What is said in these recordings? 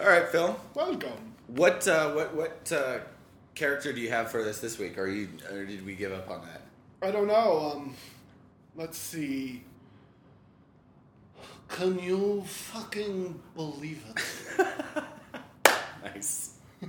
All right, Phil. Welcome. What uh, what what uh, character do you have for us this week? Or you or did we give up on that? I don't know. Um, let's see. Can you fucking believe it? Nice.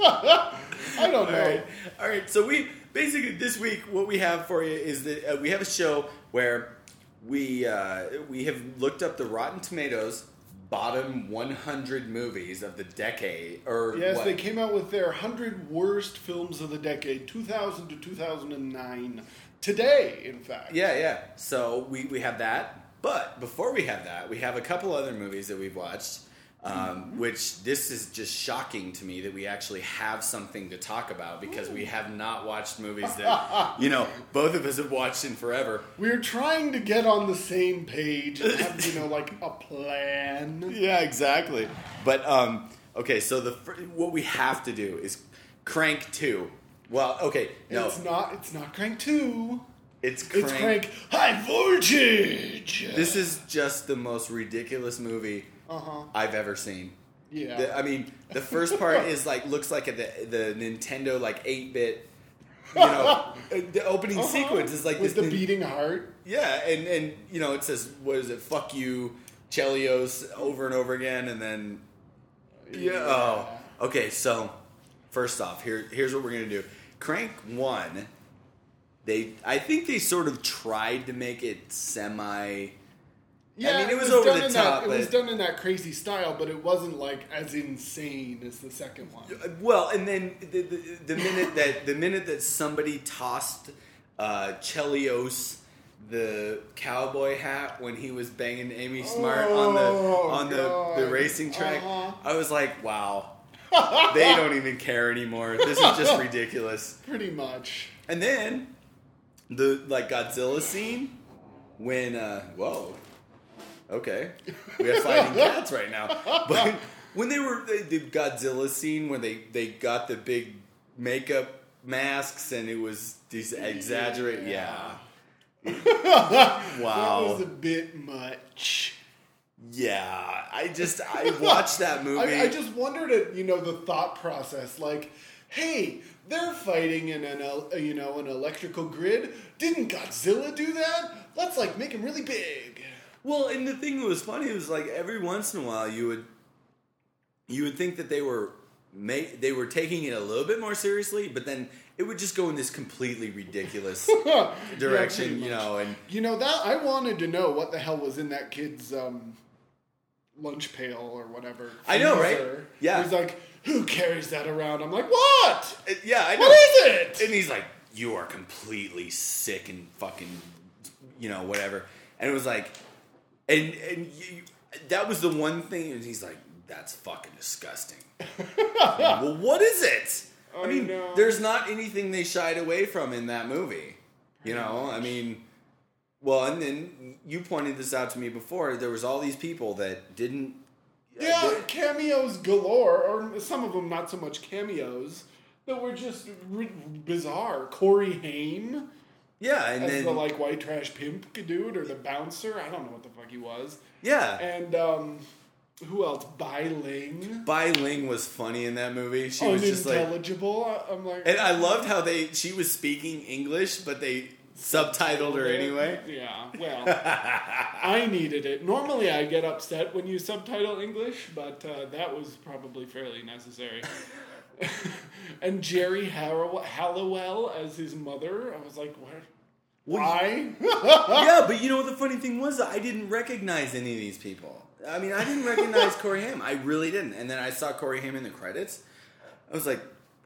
I don't know. All right. All right. So we basically this week what we have for you is that uh, we have a show where we uh, we have looked up the Rotten Tomatoes bottom 100 movies of the decade or Yes, what? they came out with their 100 worst films of the decade, 2000 to 2009. Today, in fact. Yeah, yeah. So we, we have that. But before we have that, we have a couple other movies that we've watched, um, which this is just shocking to me that we actually have something to talk about because we have not watched movies that, you know, both of us have watched in forever. We're trying to get on the same page and have, you know, like a plan. Yeah, exactly. But, um, okay, so the what we have to do is Crank 2. Well, okay, no, It's not, it's not Crank 2. it's Crank. It's Crank High Voltage. This is just the most ridiculous movie Uh-huh. I've ever seen. Yeah. The, I mean, the first part is like looks like a, the the Nintendo like eight bit. You know, the opening Uh-huh. sequence is like With the nin- beating heart. Yeah, and and you know it says what is it? Fuck you, Chelios, over and over again, and then yeah. Oh, okay. So first off, here here's what we're gonna do. Crank one. They, I think they sort of tried to make it semi. Yeah, mean, it was done over the in top, That, it was done in that crazy style, but it wasn't like as insane as the second one. Well, and then the, the, the minute that the minute that somebody tossed uh, Chelios the cowboy hat when he was banging Amy Smart on the Oh, on the, the racing track, Uh-huh. I was like, wow, they don't even care anymore. This is just ridiculous. Pretty much. And then the like Godzilla scene when uh whoa. Okay. We have fighting cats right now. But when they were the, the Godzilla scene when they they got the big makeup masks and it was these exaggerate yeah. That Wow. was a bit much. Yeah. I just I watched that movie. I, I just wondered at you know the thought process, like, hey, they're fighting in an you know an electrical grid. Didn't Godzilla do that? Let's like make him really big. Well, and the thing that was funny was like every once in a while you would you would think that they were ma- they were taking it a little bit more seriously, but then it would just go in this completely ridiculous direction, pretty you know, and You know that I wanted to know what the hell was in that kid's um, lunch pail or whatever. I know, right? Yeah. He's like, who carries that around? I'm like, what? uh, yeah, I know. What is it? And he's like, "You are completely sick and fucking, you know, whatever." And it was like, and and you, that was the one thing. And he's like, "That's fucking disgusting." well, what is it? I I mean, know. there's not anything they shied away from in that movie. You know, I mean, well, and then you pointed this out to me before. There was all these people that didn't. Uh, yeah, they- cameos galore, or some of them not so much cameos, that were just r- bizarre. Corey Haim yeah, and as then the like white trash pimp dude, or the bouncer. I don't know what the fuck he was. yeah, And um, who else? Bai Ling. Bai Ling was funny in that movie. She was just like, Unintelligible. I- I'm like, and I loved how they she was speaking English, but they subtitled her anyway. Yeah, well, I needed it. Normally, I get upset when you subtitle English, but uh, that was probably fairly necessary. and Geri Harrow- Halliwell as his mother, I was like, what? Well, Why? yeah, but you know what the funny thing was? I didn't recognize any of these people. I mean, I didn't recognize Corey Haim. I really didn't. And then I saw Corey Haim in the credits. I was like,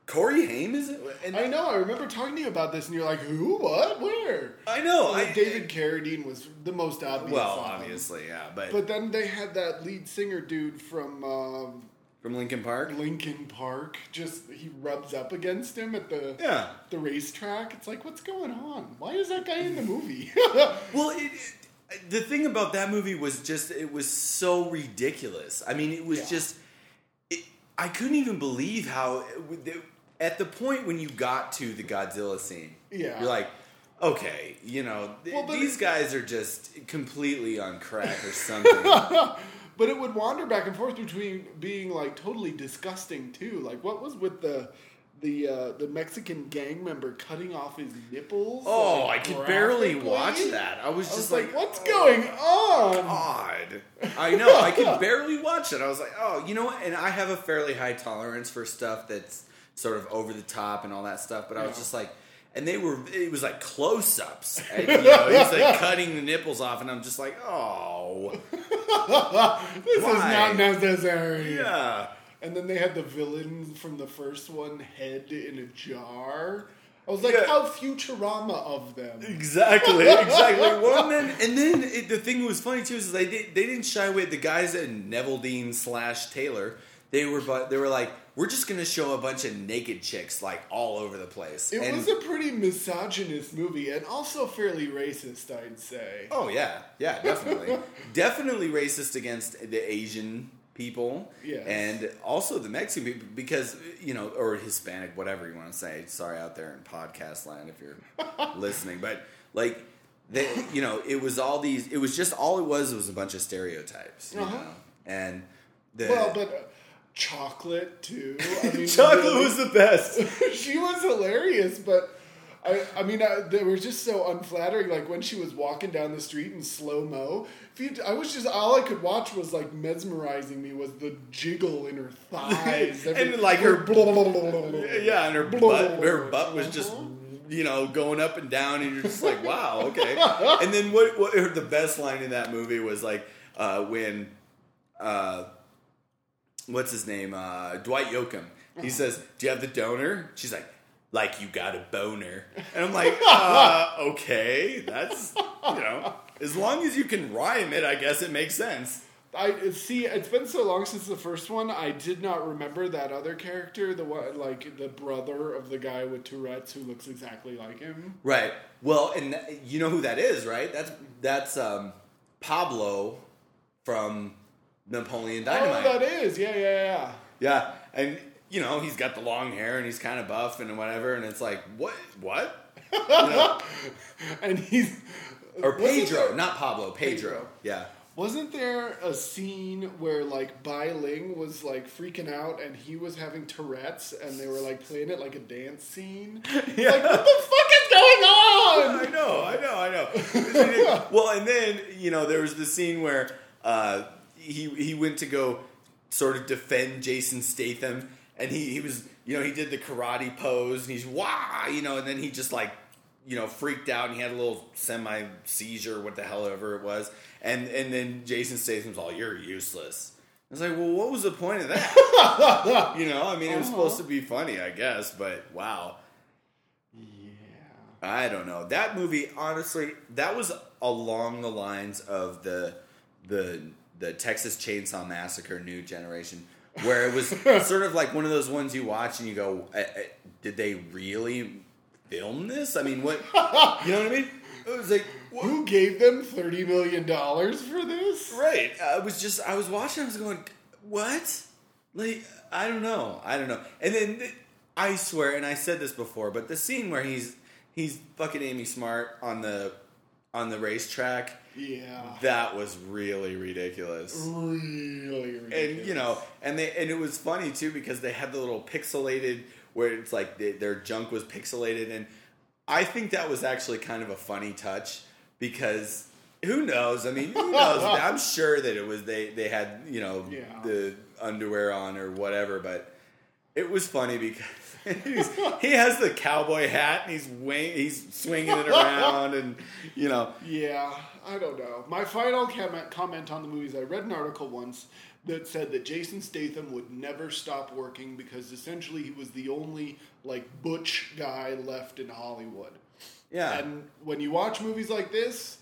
Corey Haim is it? And I know. I remember talking to you about this, and you're like, "Who? What? Where?" I know. Like, I, David Carradine was the most obvious. Well, obviously, yeah, but, But then they had that lead singer dude from um, from Linkin Park. Linkin Park. Just he rubs up against him at the Yeah. the racetrack. It's like, what's going on? Why is that guy in the movie? Well, it, it, the thing about that movie was just it was so ridiculous. I mean, it was Yeah. just it, I couldn't even believe how at the point when you got to the Godzilla scene, Yeah. you're like, okay, you know, Well, these guys are just completely on crack or something. but it would wander back and forth between being like totally disgusting too. Like what was with the the uh, the Mexican gang member cutting off his nipples? Oh, like, I could barely watch that. I was I just was like, like, what's going on? God. I know. I could barely watch it. I was like, oh, you know what? And I have a fairly high tolerance for stuff that's sort of over the top and all that stuff. But I was just like, and they were, it was like close ups. You know, he's like cutting the nipples off. And I'm just like, oh. this is not necessary. Yeah. And then they had the villain from the first one, head in a jar. I was like, Yeah. how Futurama of them. Exactly, exactly. Well, and then, and then it, the thing that was funny too is they did, they didn't shy away. The guys at Neveldine slash Taylor, they were but they were like, we're just gonna show a bunch of naked chicks like all over the place. It and, was a pretty misogynist movie and also fairly racist, I'd say. oh yeah, yeah, definitely, definitely racist against the Asian people, Yes. and also the Mexican people because you know, or Hispanic, whatever you want to say. Sorry out there in podcast land if you're listening, but like. They, you know, it was all these. It was just all it was was a bunch of stereotypes, you Uh-huh. know, and the Well, but chocolate too. I mean, chocolate really- was the best. she was hilarious, but I, I mean, I, they were just so unflattering. Like when she was walking down the street in slow mo, I was just all I could watch was like mesmerizing me was the jiggle in her thighs And, like, her- blah, blah, blah. Yeah, and her butt, her butt was just, you know, going up and down, and you're just like, wow, okay. And then what? What the best line in that movie was like uh, when, uh, what's his name? Uh, Dwight Yoakam. He says, "Do you have the donor?" She's like, "Like you got a boner," and I'm like, uh, "Okay, that's you know." As long as you can rhyme it, I guess it makes sense. I see. It's been so long since the first one. I did not remember that other character, the one like the brother of the guy with Tourette's who looks exactly like him. Right. Well, and th- you know who that is, right? That's that's um, Pablo from Napoleon Dynamite. Oh, that is. Yeah, yeah, yeah. yeah, and you know he's got the long hair and he's kind of buff and whatever, and it's like what what You know? And he's or Pedro, there- not Pablo, Pedro. Pedro. Yeah. Wasn't there a scene where like Bai Ling was like freaking out and he was having Tourette's and they were like playing it like a dance scene? Yeah. Like what the fuck is going on? I know, I know, I know. well, and then you know there was the scene where uh, he he went to go sort of defend Jason Statham, and he he was you know he did the karate pose, and he's wah, you know, and then he just like you know freaked out, and he had a little semi seizure, what the hell ever it was, and and then Jason Statham's all you're useless. I was like, well, what was the point of that? you know, I mean, it was supposed to be funny, I guess, but wow. Yeah. I don't know. That movie, honestly, that was along the lines of the the the Texas Chainsaw Massacre New Generation, where it was sort of like one of those ones you watch and you go, "Eh, eh, "Did they really film this?" I mean, what you know what I mean? It was like, what? Who gave them thirty million dollars for this? right? I was just, I was watching, I was going, "What?" Like, I don't know, I don't know. And then th- I swear, and I said this before, but the scene where he's he's fucking Amy Smart on the on the racetrack. Yeah. That was really ridiculous. Really ridiculous. And you know, and they and it was funny too because they had the little pixelated where it's like they, their junk was pixelated, and I think that was actually kind of a funny touch because who knows? I mean, who knows? I'm sure that it was they they had you know Yeah. the underwear on or whatever, but it was funny because. he has the cowboy hat and he's wing, he's swinging it around and you know Yeah, I don't know. My final comment, comment on the movies, I read an article once that said that Jason Statham would never stop working because essentially he was the only like butch guy left in Hollywood. yeah And when you watch movies like this,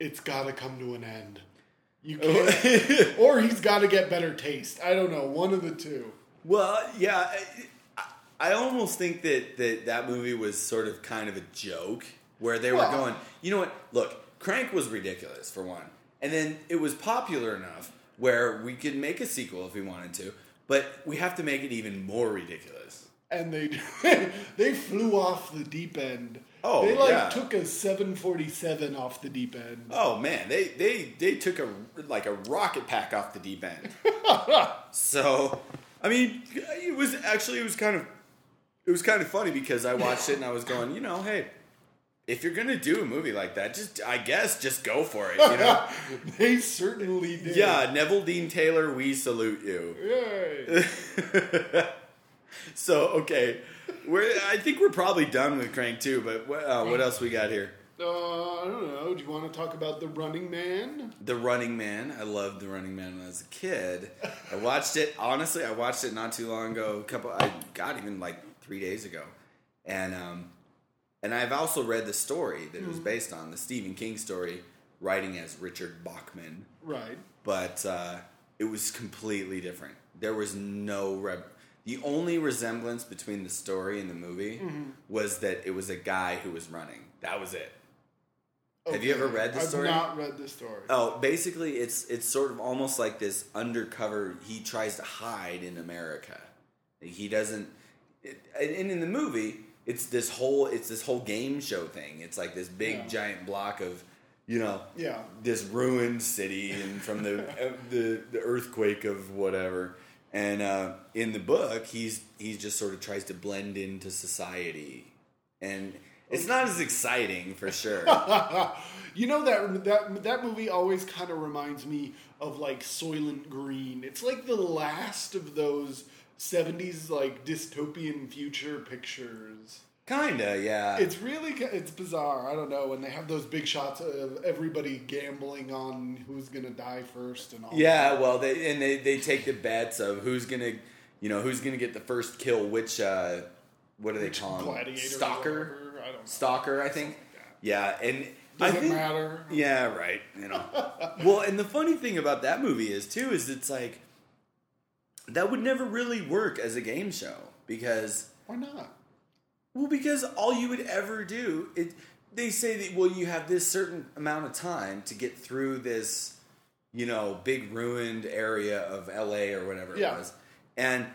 it's got to come to an end. You can't, or he's got to get better taste. I don't know, one of the two. Well, yeah, I, I almost think that, that that movie was sort of kind of a joke where they were Well- going, you know what? Look, Crank was ridiculous for one, and then it was popular enough where we could make a sequel if we wanted to, but we have to make it even more ridiculous. and they they flew off the deep end. Oh, they like yeah. took a 747 off the deep end. Oh man, they they they took a like a rocket pack off the deep end. so, I mean, it was actually it was kind of it was kind of funny because I watched it and I was going, you know, hey, if you're gonna do a movie like that, just I guess just go for it. You know? they certainly did. yeah, Neveldine Taylor, we salute you. Yay. So okay, we're I think we're probably done with Crank Two, but uh, what else we got here? Uh, I don't know. Do you want to talk about the Running Man? The Running Man. I loved The Running Man when I was a kid. I watched it. Honestly, I watched it not too long ago. A couple. I got even like three days ago, and um, and I've also read the story that it was based on the Stephen King story, writing as Richard Bachman, Right. but uh, it was completely different. There was no rep. The only resemblance between the story and the movie was that it was a guy who was running. That was it. Have you ever read the story? I've not read the story. Oh, basically, it's it's sort of almost like this undercover. He tries to hide in America. He doesn't. It, and in the movie, it's this whole it's this whole game show thing. It's like this big Yeah. giant block of, you know, Yeah. this ruined city and from the uh, the the earthquake of whatever. And uh, in the book, he's he's just sort of tries to blend into society, and it's not as exciting for sure. you know that that that movie always kind of reminds me of like Soylent Green. It's like the last of those '70s like dystopian future pictures. Kinda, yeah. It's really it's bizarre. I don't know when they have those big shots of everybody gambling on who's gonna die first and all. Yeah, that. well, they and they, they take the bets of who's gonna, you know, who's gonna get the first kill. Which uh, what do they call him? gladiator. Stalker, I don't know. stalker, I think. Yeah, and I Does it think, matter? Yeah, right. You know. well, and the funny thing about that movie is too is it's like that would never really work as a game show because Why not? well because all you would ever do it they say that well you have this certain amount of time to get through this you know big ruined area of LA or whatever Yeah. it was and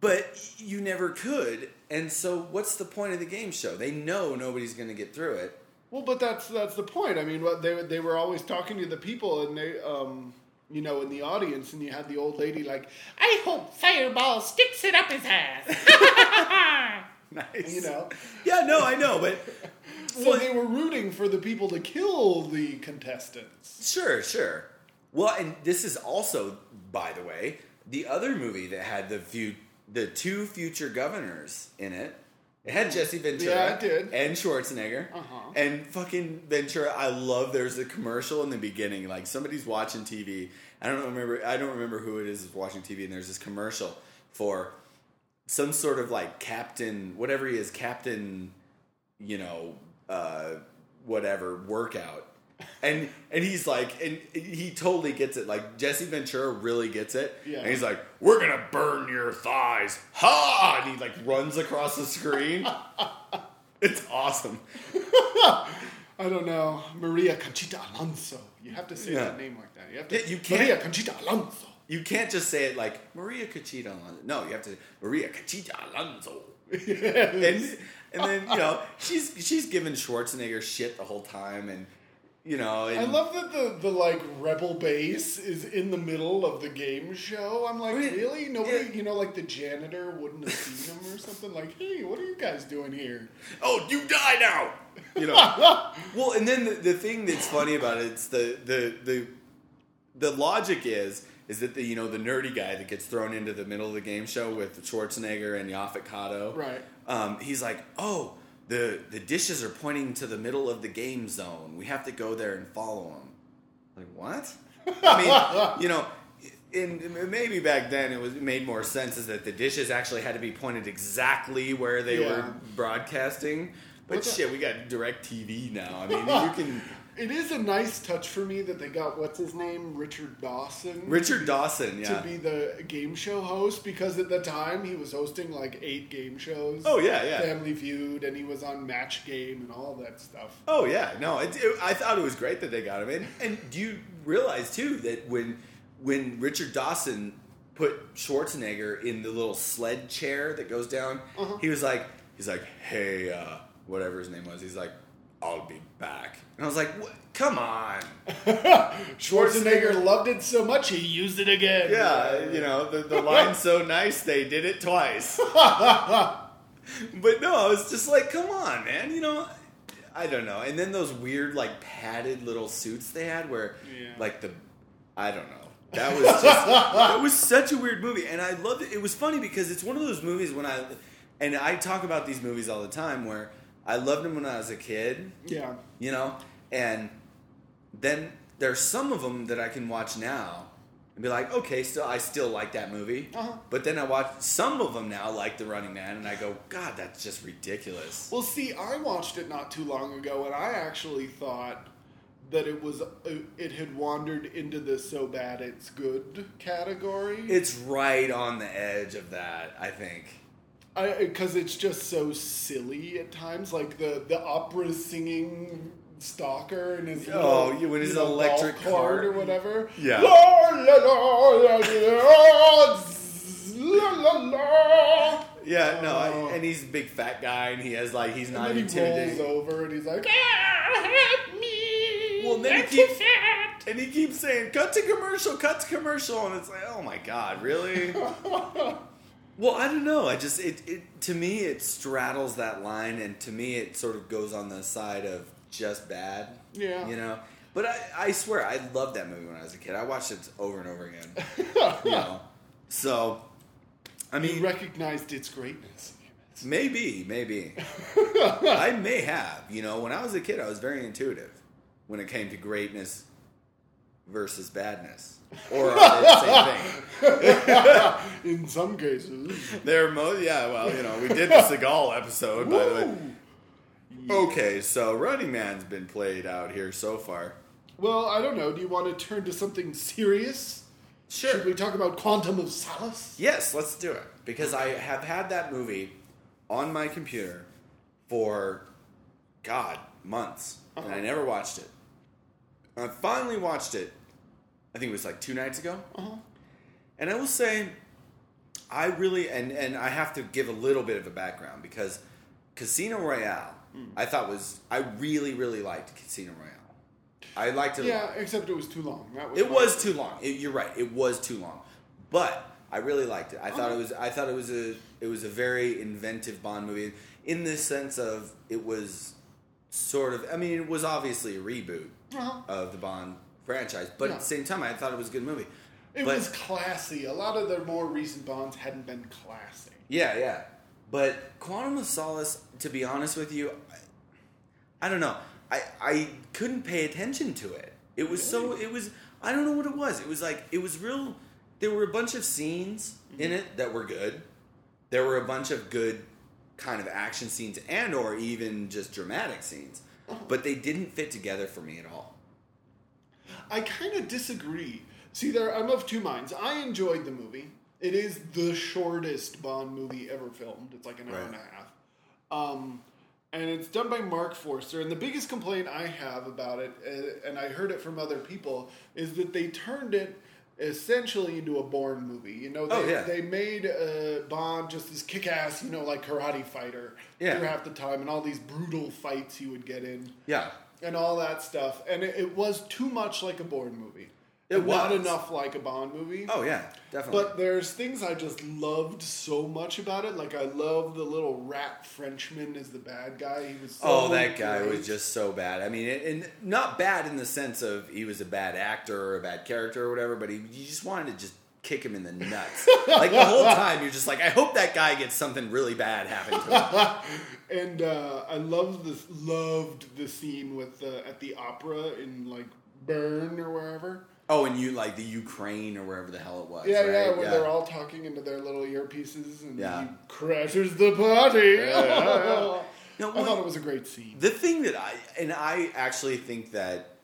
but you never could and so what's the point of the game show they know nobody's going to get through it Well, but that's that's the point. I mean, what they they were always talking to the people, and they, um, you know, in the audience, and you had the old lady like, "I hope Fireball sticks it up his ass," nice you know. yeah no I know but So they were rooting for the people to kill the contestants. Sure, sure. Well, and this is also, by the way, the other movie that had the few, the two future governors in it. It had Jesse Ventura Yeah, it did. and Schwarzenegger. Uh-huh. And fucking Ventura, I love there's a commercial in the beginning, like somebody's watching TV. I don't remember I don't remember who it is that's watching TV and there's this commercial for some sort of like captain whatever he is, captain you know, uh, whatever workout. And and he's like, and he totally gets it. Like Jesse Ventura really gets it. Yeah. And he's like, "We're gonna burn your thighs, ha!" And he like runs across the screen. it's awesome. I don't know, Maria Conchita Alonso. You have to say Yeah. that name like that. You have to. You can't- Maria Conchita Alonso. You can't just say it like Maria Conchita Alonso. No, you have to Maria Conchita Alonso. and and then you know she's she's giving Schwarzenegger shit the whole time, and you know. And, I love that the, the like rebel base is in the middle of the game show. I'm like, really? Nobody, Yeah. you know, like the janitor wouldn't have seen him or something. Like, hey, what are you guys doing here? oh, you die now. You know. well, and then the, the thing that's funny about it, it's the the the the logic is is that the you know the nerdy guy that gets thrown into the middle of the game show with Schwarzenegger and Yaphet Kotto, Right. Um, he's like, oh, the the dishes are pointing to the middle of the game zone. We have to go there and follow them. Like what? I mean, you know. In, maybe back then it was it made more sense is that the dishes actually had to be pointed exactly where they Yeah. were broadcasting. But What the- shit, we got direct TV now. I mean, you can It is a nice touch for me that they got what's his name, Richard Dawson. Richard Dawson, yeah, To be the game show host because at the time he was hosting like eight game shows. Oh yeah, yeah. Family Feud, and he was on Match Game and all that stuff. Oh yeah, no, it, it, I thought it was great that they got him in. And do you realize too that when when Richard Dawson put Schwarzenegger in the little sled chair that goes down. He was like, he's like, hey, uh, whatever his name was. He's like, I'll be back. And I was like, what? come on. Schwarzenegger loved it so much he used it again. Yeah, you know, the, the line's so nice they did it twice. but no, I was just like, come on, man. You know, I don't know. And then those weird, like, padded little suits they had where, Yeah. like, the. I don't know. That was just. that was such a weird movie. And I loved it. It was funny because it's one of those movies when I. And I talk about these movies all the time where I loved them when I was a kid Yeah. you know and then there's some of them that i can watch now and be like okay still i still like that movie Uh-huh. but then i watch some of them now like the running man and i go god that's just ridiculous Well, see, I watched it not too long ago, and I actually thought that it was uh, it had wandered into the so bad it's good category. it's right on the edge of that i think because it's just so silly at times, like the the opera singing stalker and his Oh, little, when his electric cart. or whatever. Yeah. Yeah no Oh. I, and he's a big fat guy and he has like he's And not then he rolls over and he's like, ah, help me. Well, then he keeps- fat." and he keeps saying cut to commercial cut to commercial and it's like oh my god really Well, I don't know. I just it, it to me it straddles that line, and to me it sort of goes on the side of just bad. Yeah. you know. But I, I swear I loved that movie when I was a kid. I watched it over and over again. you know, so I You mean, recognized its greatness. maybe, maybe I may have. You know, when I was a kid, I was very intuitive when it came to greatness versus badness, or are they the same thing? In some cases. They're mo- yeah, well, you know, we did the Seagal episode, by the way. Okay, so Running Man's been played out here so far. Well, I don't know. Do you want to turn to something serious? Sure. Should we talk about Quantum of Solace? Yes, let's do it. Because I have had that movie on my computer for, God, months. And I Uh-huh. never watched it. I finally watched it, I think it was like two nights ago. Uh-huh. And I will say, I really, and, and I have to give a little bit of a background because Casino Royale, Hmm. I thought was, I really, really liked Casino Royale. I liked it a lot. Yeah, except it was too long. That was It was too long. It, you're right. It was too long, but I really liked it. I thought it was. I thought it was a. It was a very inventive Bond movie in the sense of it was sort of. I mean, it was obviously a reboot Uh-huh. of the Bond franchise, but Yeah. at the same time, I thought it was a good movie. It but, was classy. A lot of their more recent Bonds hadn't been classy. Yeah, yeah. But Quantum of Solace, to be honest with you, I, I don't know. I I couldn't pay attention to it. It was so. It was. I don't know what it was. It was like it was real. There were a bunch of scenes in mm-hmm. it that were good. There were a bunch of good kind of action scenes and or even just dramatic scenes, uh-huh. but they didn't fit together for me at all. I kind of disagree. See, there, I'm of two minds. I enjoyed the movie. It is the shortest Bond movie ever filmed. It's like an hour Right. and a half. Um, and it's done by Marc Forster. And the biggest complaint I have about it, uh, and I heard it from other people, is that they turned it essentially into a Bourne movie. You know, they, Oh, yeah. they made uh, Bond just this kick-ass, you know, like karate fighter Yeah. through half the time, and all these brutal fights he would get in Yeah. And all that stuff. And it, it was too much like a Bourne movie. It Not was. enough like a Bond movie. Oh yeah, definitely. But there's things I just loved so much about it. Like I love the little rat Frenchman as the bad guy. He was so Oh, that guy great. was just so bad. I mean, and not bad in the sense of he was a bad actor or a bad character or whatever, but he, you just wanted to just kick him in the nuts. like the whole time, you're just like, I hope that guy gets something really bad happen to him. and uh, I loved this. Loved the scene with the at the opera in like Bern or wherever. Oh, and you like the Ukraine or wherever the hell it was. Yeah, right? yeah, where they're all talking into their little earpieces and Yeah. he crashes the party. yeah, yeah. No, I thought it was a great scene. The thing that I and I actually think that,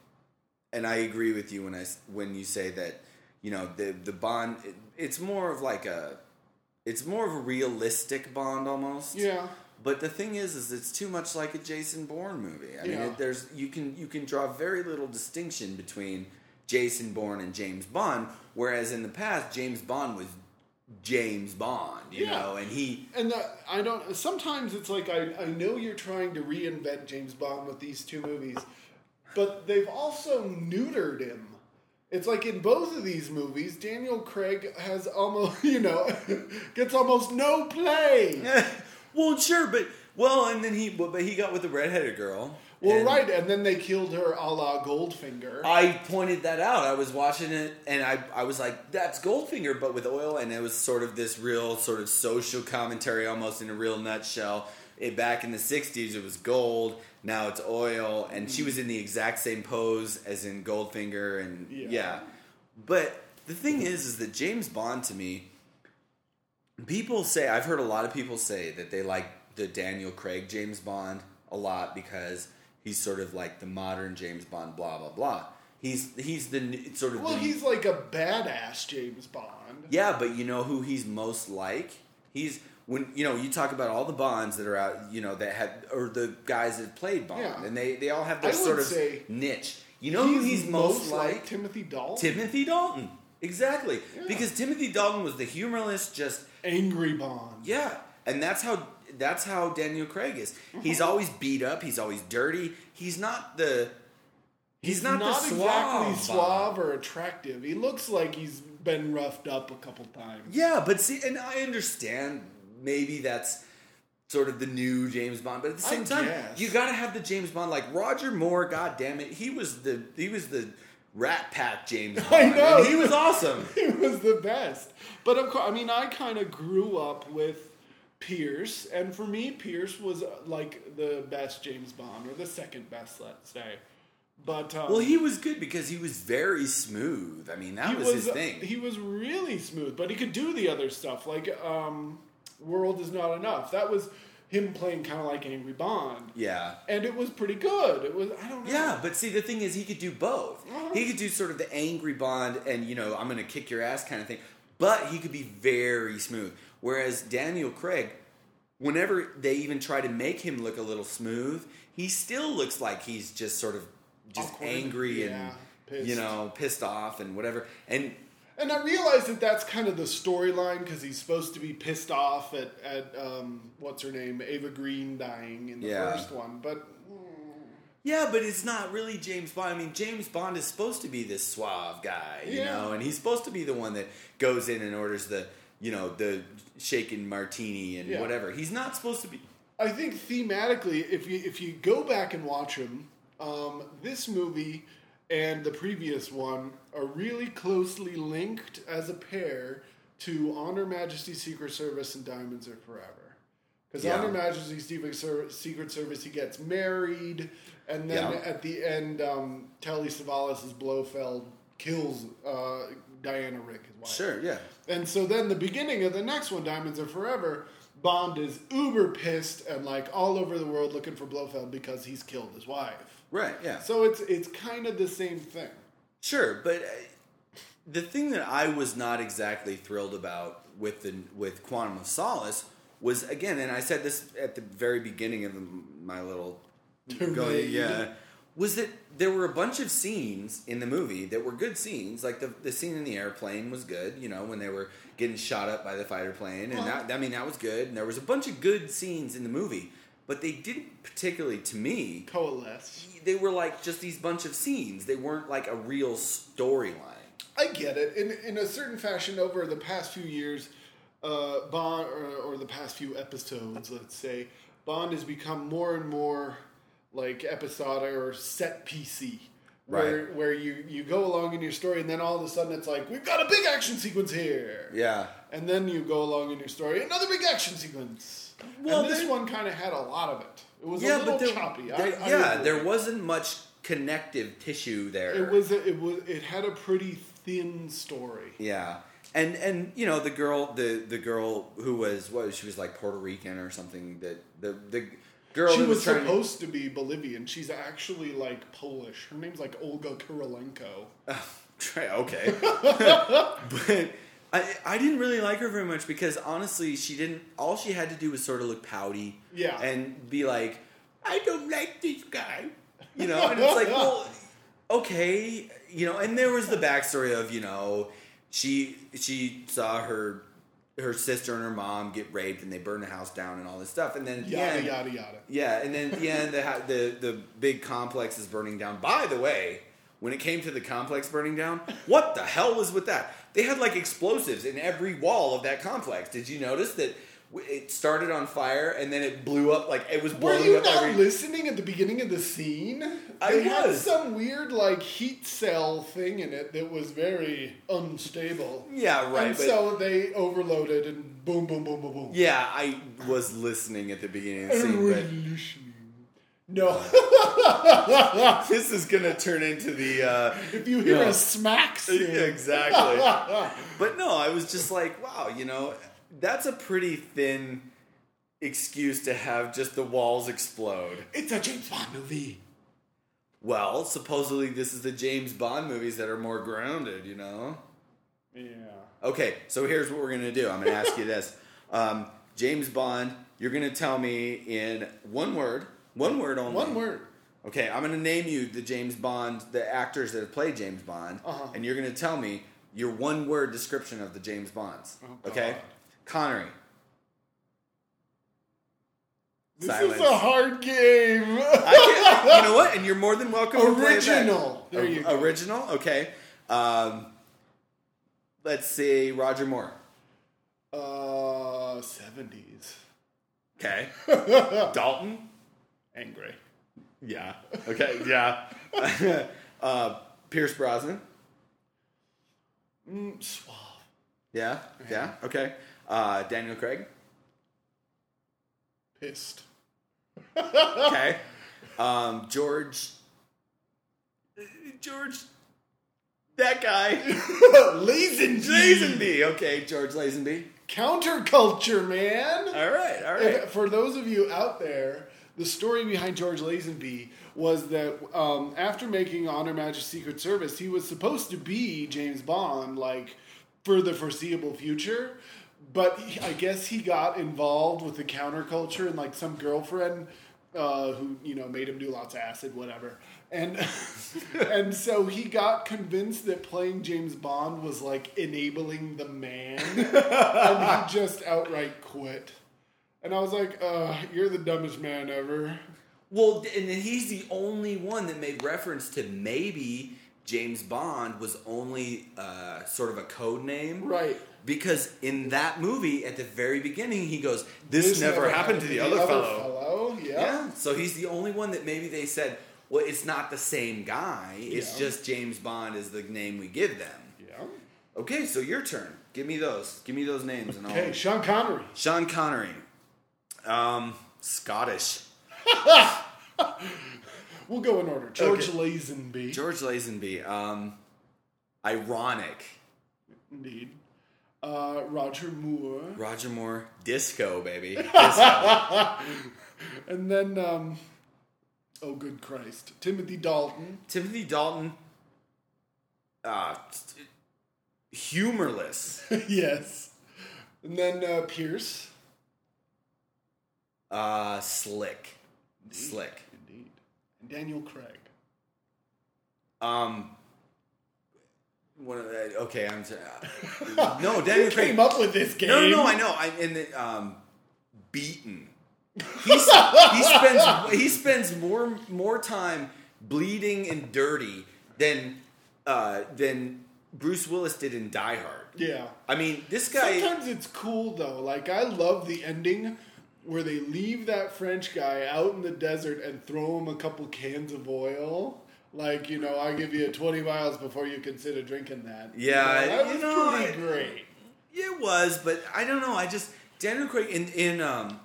and I agree with you when I when you say that, you know, the the bond. It, it's more of like a, it's more of a realistic bond almost. Yeah. But the thing is, is it's too much like a Jason Bourne movie. I mean, it, there's you can you can draw very little distinction between Jason Bourne and James Bond. Whereas in the past, James Bond was James Bond, you Yeah. know, and he And that, I don't. Sometimes it's like I, I know you're trying to reinvent James Bond with these two movies, but they've also neutered him. It's like in both of these movies, Daniel Craig has almost you know gets almost no play. well, sure, but well, and then he but he got with the redheaded girl. Well, and right, and then they killed her a la Goldfinger. I pointed that out. I was watching it, and I I was like, "That's Goldfinger, but with oil." And it was sort of this real sort of social commentary, almost in a real nutshell. It back in the '60s, it was gold. Now it's oil, and she mm. was in the exact same pose as in Goldfinger, and Yeah. yeah. But the thing is, is that James Bond to me, people say I've heard a lot of people say that they like the Daniel Craig James Bond a lot because he's sort of like the modern James Bond, blah blah blah. He's he's the sort of well, the, he's like a badass James Bond. yeah, but you know who he's most like? He's when you know you talk about all the Bonds that are out, you know that had or the guys that played Bond, Yeah. and they they all have their sort of niche. You know who he's most like? Timothy Dalton, Timothy Dalton. Exactly, Yeah. because Timothy Dalton was the humorless, just angry Bond. yeah, and that's how that's how Daniel Craig is. Mm-hmm. He's always beat up. He's always dirty. He's not the. He's, not, the suave exactly suave or attractive. He looks like he's been roughed up a couple times. Yeah, but see, and I understand maybe that's sort of the new James Bond, but at the I same time, guess. you got to have the James Bond like Roger Moore. God damn it, he was the he was the Rat Pack James Bond. I know. and he was awesome. He was the best. But of course, I mean, I kind of grew up with Pierce, and for me, Pierce was uh, like the best James Bond, or the second best, let's say. But um, Well, he was good because he was very smooth. I mean, that he was, his thing. He was really smooth, but he could do the other stuff, like um, "World Is Not Enough." That was him playing kind of like Angry Bond, yeah. and it was pretty good. It was I don't know. Yeah, but see, the thing is, he could do both. Uh-huh. He could do sort of the angry Bond and, you know, I'm going to kick your ass kind of thing, but he could be very smooth. Whereas Daniel Craig, whenever they even try to make him look a little smooth, he still looks like he's just sort of just Awkward. angry Yeah, and, pissed. you know, pissed off and whatever. And And I realize that that's kind of the storyline because he's supposed to be pissed off at, at um, what's her name, Eva Green dying in the Yeah. first one. But Yeah, but it's not really James Bond. I mean, James Bond is supposed to be this suave guy, you Yeah. know, and he's supposed to be the one that goes in and orders the, you know, the shaken martini and Yeah. whatever. He's not supposed to be. I think thematically, if you if you go back and watch him, um, this movie and the previous one are really closely linked as a pair to On Her Majesty Secret Service and Diamonds Are Forever. Because Yeah. On Her Majesty Secret Service, he gets married, and then Yeah. at the end, um, Telly Savalas' Blofeld kills uh, Diana Rigg, his wife. Sure, yeah. And so then the beginning of the next one, Diamonds Are Forever, Bond is uber pissed and like all over the world looking for Blofeld because he's killed his wife. Right, yeah. So it's it's kind of the same thing. Sure, but uh, the thing that I was not exactly thrilled about with the with Quantum of Solace was again, and I said this at the very beginning of the, my little Tirade. yeah, was that there were a bunch of scenes in the movie that were good scenes. Like the the scene in the airplane was good, you know, when they were getting shot up by the fighter plane, and that I mean that was good. And there was a bunch of good scenes in the movie, but they didn't particularly to me Coalesce. they were like just these bunch of scenes. They weren't like a real storyline. I get it. In in a certain fashion, over the past few years, uh, Bond or, or the past few episodes, let's say, Bond has become more and more like episodic or set PC. Where, Right. where you, you go along in your story and then all of a sudden it's like we've got a big action sequence here Yeah. and then you go along in your story another big action sequence Well, and this there- one kind of had a lot of it it was yeah, a little there, choppy there- I yeah, agree. there wasn't much connective tissue there. it was a, it was it had a pretty thin story Yeah, and and you know the girl, the the girl who was what she was like Puerto Rican or something. That the the girl she was, was, supposed to be Bolivian. She's actually like Polish. Her name's like Olga Kurylenko. to okay, but. I, I didn't really like her very much because honestly she didn't all she had to do was sort of look pouty Yeah. and be like I don't like this guy you know and it's like well okay you know and there was the backstory of you know she she saw her her sister and her mom get raped and they burn the house down and all this stuff. And then at the Yada end, yada yada. yeah, and then at the end, the, the the big complex is burning down. By the way, when it came to the complex burning down, what the hell was with that? They had like explosives in every wall of that complex. Did you notice that it started on fire and then it blew up like it was Were blowing you up not every? listening at the beginning of the scene? I They had some weird like heat cell thing in it that was very unstable. yeah, right. and but so they overloaded and boom, boom, boom, boom, boom. yeah, I was listening at the beginning of the scene, we're but. No, this is gonna turn into the. Uh, if you hear No. a smack scene, exactly. But no, I was just like, wow, you know, that's a pretty thin excuse to have just the walls explode. it's a James Bond movie. Well, supposedly this is the James Bond movies that are more grounded, you know? Yeah. Okay, so here's what we're gonna do. I'm gonna ask you this. Um, James Bond, you're gonna tell me in one word, one word only. One word. Okay, I'm gonna name you the James Bond, the actors that have played James Bond, Uh-huh. and you're gonna tell me your one word description of the James Bonds. Oh, okay, Connery. This Silence. is a hard game. You know what? And you're more than welcome to play. Original. There you. Original. Okay. Um, let's see, Roger Moore. Uh, seventies. Okay. Dalton. Angry. Yeah. Okay. Yeah. uh, Pierce Brosnan. Mm, suave. Yeah. Yeah. Okay. Uh, Daniel Craig. Pissed. Okay. um, George. George. That guy. Lazenby. Lazenby. Okay, George Lazenby. Counterculture, man. All right. All right. for those of you out there, the story behind George Lazenby was that um, after making On Her Magic Secret Service, he was supposed to be James Bond, like for the foreseeable future. But he, I guess he got involved with the counterculture and like some girlfriend uh, who you know made him do lots of acid, whatever. And and so he got convinced that playing James Bond was like enabling the man, and he just outright quit. And I was like, uh, "You're the dumbest man ever." Well, and he's the only one that made reference to maybe James Bond was only uh, sort of a code name. Right. Because in that movie, at the very beginning, he goes, This, never, happened, to the, other, fellow. fellow. Yeah. Yeah. So he's the only one that maybe they said, Well, it's not the same guy. It's Yeah. just James Bond is the name we give them. Yeah. Okay, so your turn. Give me those. Give me those names. And Okay, I'll... Sean Connery. Sean Connery. Um, Scottish. We'll go in order. George Okay. Lazenby. George Lazenby. Um, ironic. Indeed. Uh, Roger Moore. Roger Moore. Disco, baby. Disco. And then, um, oh, good Christ. Timothy Dalton. Timothy Dalton. Uh, humorless. yes. And then uh, Pierce. Uh, slick. Slick. Indeed. And Daniel Craig. Um. One of the, okay, I'm. Uh, no, Daniel Craig. came up with this game? No, no, no, I know. I'm in the um, beaten. He's, he spends he spends more more time bleeding and dirty than uh, than Bruce Willis did in Die Hard. Yeah. I mean, this guy. Sometimes it's cool though. Like I love the ending where they leave that French guy out in the desert and throw him a couple cans of oil. Like you know, I give you twenty miles before you consider drinking that. Yeah, You know, that you was know, pretty I- great. It was, but I don't know. I just Daniel Craig in in um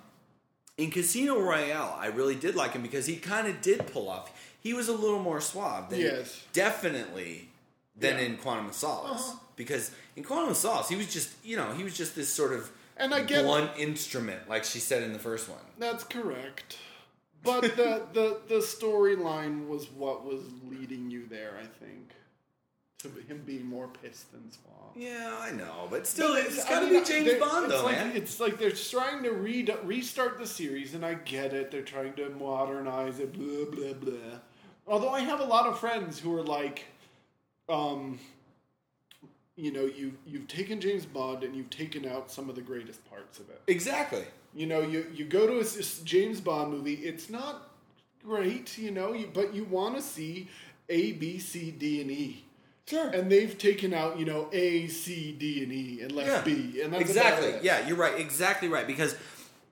in Casino Royale, I really did like him because he kind of did pull off. He was a little more suave. Than, Yes. definitely than Yeah. in Quantum of Solace. Uh-huh. Because in Quantum of Solace, he was just you know he was just this sort of And I get- blunt instrument, like she said in the first one. That's correct. But the the the storyline was what was leading you there. I think to him being more pissed than suave. Yeah, I know, but still, No, it's I got to be James Bond, it's though, like, man. It's like they're trying to re- restart the series, and I get it. They're trying to modernize it, blah blah blah. Although I have a lot of friends who are like, um, you know you you've taken James Bond and you've taken out some of the greatest parts of it. Exactly. You know, you you go to a James Bond movie, it's not great, you know, you, but you want to see A, B, C, D, and E. Sure. And they've taken out, you know, A, C, D, and E, and left Yeah. B, and that's exactly. Yeah, you're right. Exactly right. Because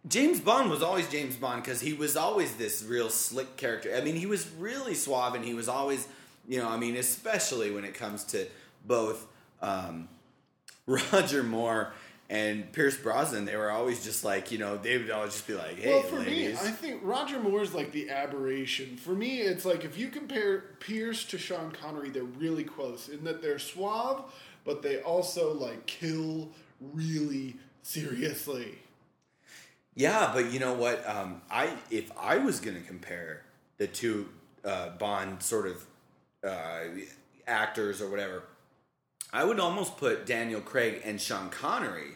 James Bond was always James Bond because he was always this real slick character. I mean, he was really suave, and he was always, you know, I mean, especially when it comes to both um, Roger Moore and Pierce Brosnan, they were always just like, you know, they would always just be like, "Hey, well, for ladies." me, I think Roger Moore's like the aberration. For me, it's like if you compare Pierce to Sean Connery, they're really close in that they're suave, but they also like kill really seriously. Yeah, but you know what? Um, I if I was going to compare the two uh, Bond sort of uh, actors or whatever, I would almost put Daniel Craig and Sean Connery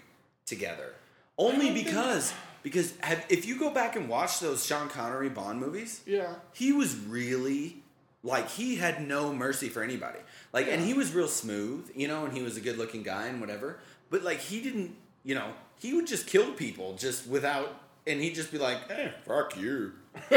together. Only don't think- because because have, if you go back and watch those Sean Connery Bond movies, Yeah. he was really like he had no mercy for anybody. Like, and he was real smooth, you know, and he was a good looking guy and whatever. But like, he didn't, you know, he would just kill people just without, and he'd just be like, "Eh, fuck you."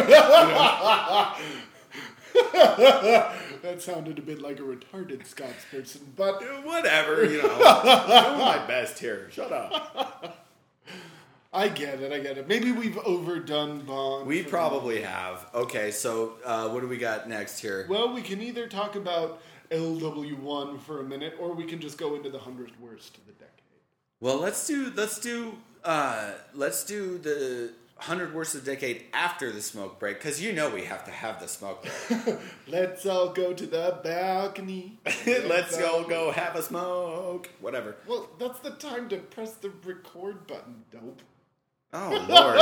That sounded a bit like a retarded Scots person, but Whatever, you know. Doing my best here. Shut up. I get it. I get it. Maybe we've overdone Bond. We probably have. Okay, so uh, what do we got next here? Well, we can either talk about LW1 for a minute, or we can just go into the hundredth worst of the decade. Well, let's do let's do uh, let's do the hundred worst of the decade after the smoke break because you know we have to have the smoke break. Let's all go to the balcony. let's all go go have a smoke. Whatever. Well, that's the time to press the record button, dope. Oh lord.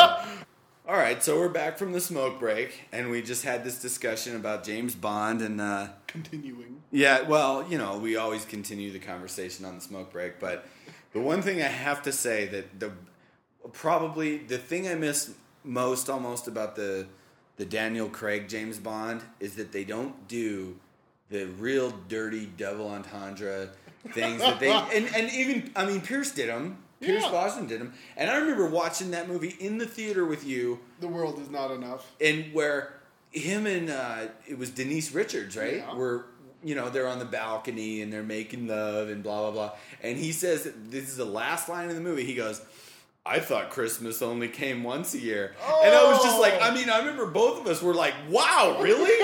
All right, so we're back from the smoke break, and we just had this discussion about James Bond, and uh, Continuing. yeah, well, you know, we always continue the conversation on the smoke break, but the one thing I have to say that the probably the thing I miss most almost about the the Daniel Craig James Bond is that they don't do the real dirty double entendre things that they and, and even I mean Pierce did them. Pierce Yeah. Brosnan did them, and I remember watching that movie in the theater with you, The world is not enough. and where him and uh, it was Denise Richards, right? Yeah. Were you know they're on the balcony and they're making love and blah blah blah, and he says this is the last line in the movie. He goes. I thought Christmas only came once a year. And I was just like, I mean, I remember both of us were like, wow, really?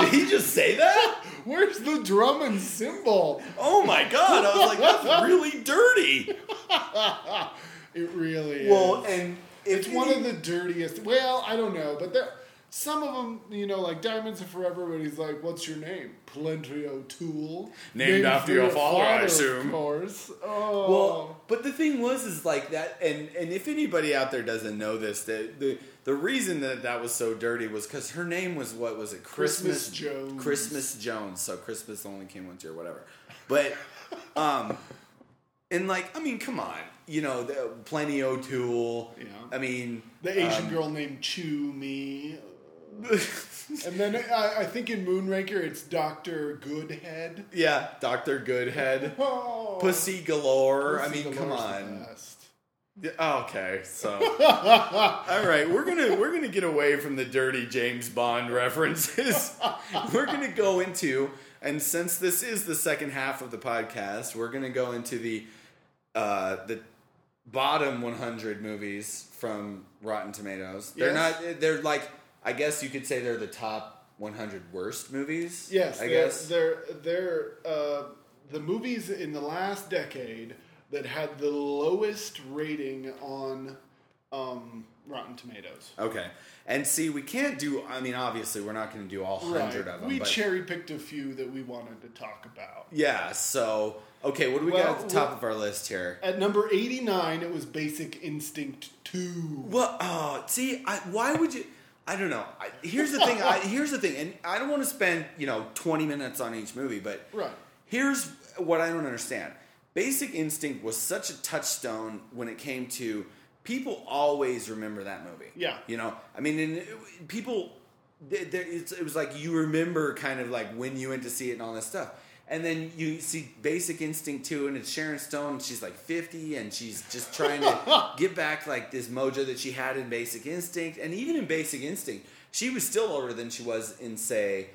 Did he just say that? Where's the drum and cymbal? Oh my God. I was like, that's really dirty. It really is. Well, and it's one of the dirtiest. Well, I don't know, but there some of them, you know, like Diamonds Are Forever. but he's like, "What's your name?" Plenty O'Toole. Named after your father, I assume. Of course. Oh. Well, but the thing was, is like that, and and if anybody out there doesn't know this, the the, the reason that that was so dirty was because her name was what was it? Christmas Jones. Christmas Jones. So Christmas only came once a year, whatever. But, um, and like, I mean, come on, you know, the, plenty O'Toole. Yeah. I mean, the Asian um, girl named Chew Mee. And then I, I think in Moonraker it's Doctor Goodhead. yeah, Doctor Goodhead, Oh, Pussy Galore. I mean, come on. Yeah, Okay, so all right, we're gonna we're gonna get away from the dirty James Bond references. we're gonna go into, and since this is the second half of the podcast, we're gonna go into the uh, the bottom 100 movies from Rotten Tomatoes. They're Yes. not. They're like I guess you could say they're the top 100 worst movies. Yes, I they're, guess. they're they're uh, the movies in the last decade that had the lowest rating on um, Rotten Tomatoes. Okay, and see, we can't do. I mean, obviously, we're not going to do all hundred of them. We cherry picked a few that we wanted to talk about. Yeah, so okay, what do we Well, got at the top well- of our list here? At number eighty nine, it was Basic Instinct Two. Well, oh, see, I, why would you? I don't know. I, here's the thing. I, here's the thing, and I don't want to spend you know 20 minutes on each movie, but Right. here's what I don't understand. Basic Instinct was such a touchstone when it came to people always remember that movie. Yeah. you know, I mean, and it- people, it's, it was like you remember kind of like when you went to see it and all this stuff. And then you see Basic Instinct 2, and it's Sharon Stone. She's like 50, and she's just trying to get back like this mojo that she had in Basic Instinct. And even in Basic Instinct, she was still older than she was in, say,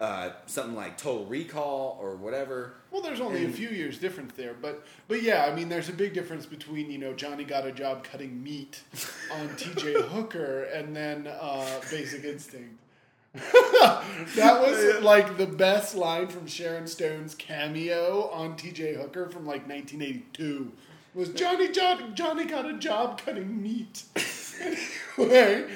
uh, something like Total Recall or whatever. Well, there's only And- a few years difference there, but but yeah, I mean, there's a big difference between you know Johnny got a job cutting meat on T.J. Hooker and then uh, Basic Instinct. That was like the best line from Sharon Stone's cameo on T.J. Hooker from like 1982. Was Johnny Johnny Johnny got a job cutting meat? anyway,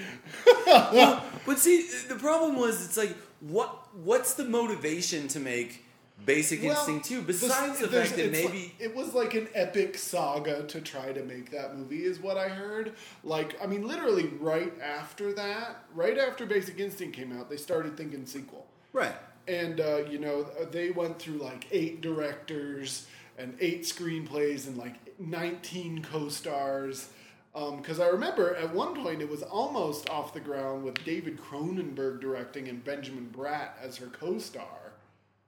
But see, the problem was it's like what what's the motivation to make Basic Well, Instinct 2 this- besides the fact that maybe like- it was like an epic saga to try to make that movie is what I heard. Like I mean literally right after that, right after Basic Instinct came out, they started thinking sequel. right. And uh, you know, they went through like eight directors and eight screenplays and like 19 co-stars. Because I remember at one point it was almost off the ground with David Cronenberg directing and Benjamin Bratt as her co-star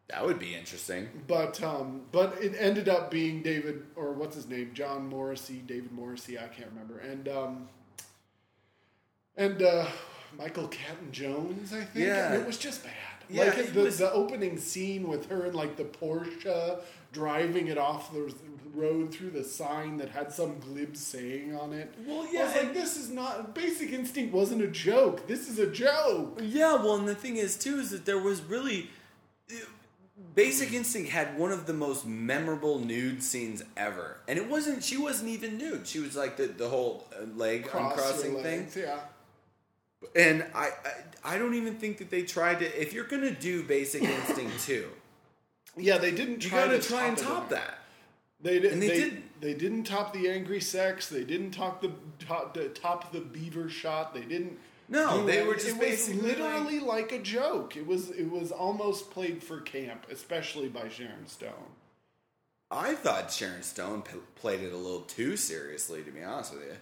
That would be interesting. but um, but it ended up being David or what's his name, John Morrissey, David Morrissey, I can't remember, and um, and uh, Michael Caton-Jones, I think. Yeah. and it was just bad. Yeah, like the, was- the opening scene with her and like the Porsche driving it off the road through the sign that had some glib saying on it. Well, I yeah, was like, this is not Basic Instinct. Wasn't a joke. This is a joke. Yeah, well, and the thing is too is that there was really Basic Instinct had one of the most memorable nude scenes ever, and it wasn't. She wasn't even nude. She was like the the whole uh, leg Cross uncrossing thing. Yeah. And I, I I don't even think that they tried to. If you're gonna do Basic Instinct two, Yeah, they didn't you try gotta to try and top in. that. They did. And they, they didn't. They didn't top the angry sex. They didn't top the top, the, top the beaver shot. They didn't. No, do they were just it basically was literally like, a joke. It was. It was almost played for camp, especially by Sharon Stone. I thought Sharon Stone p- played it a little too seriously, to be honest with you.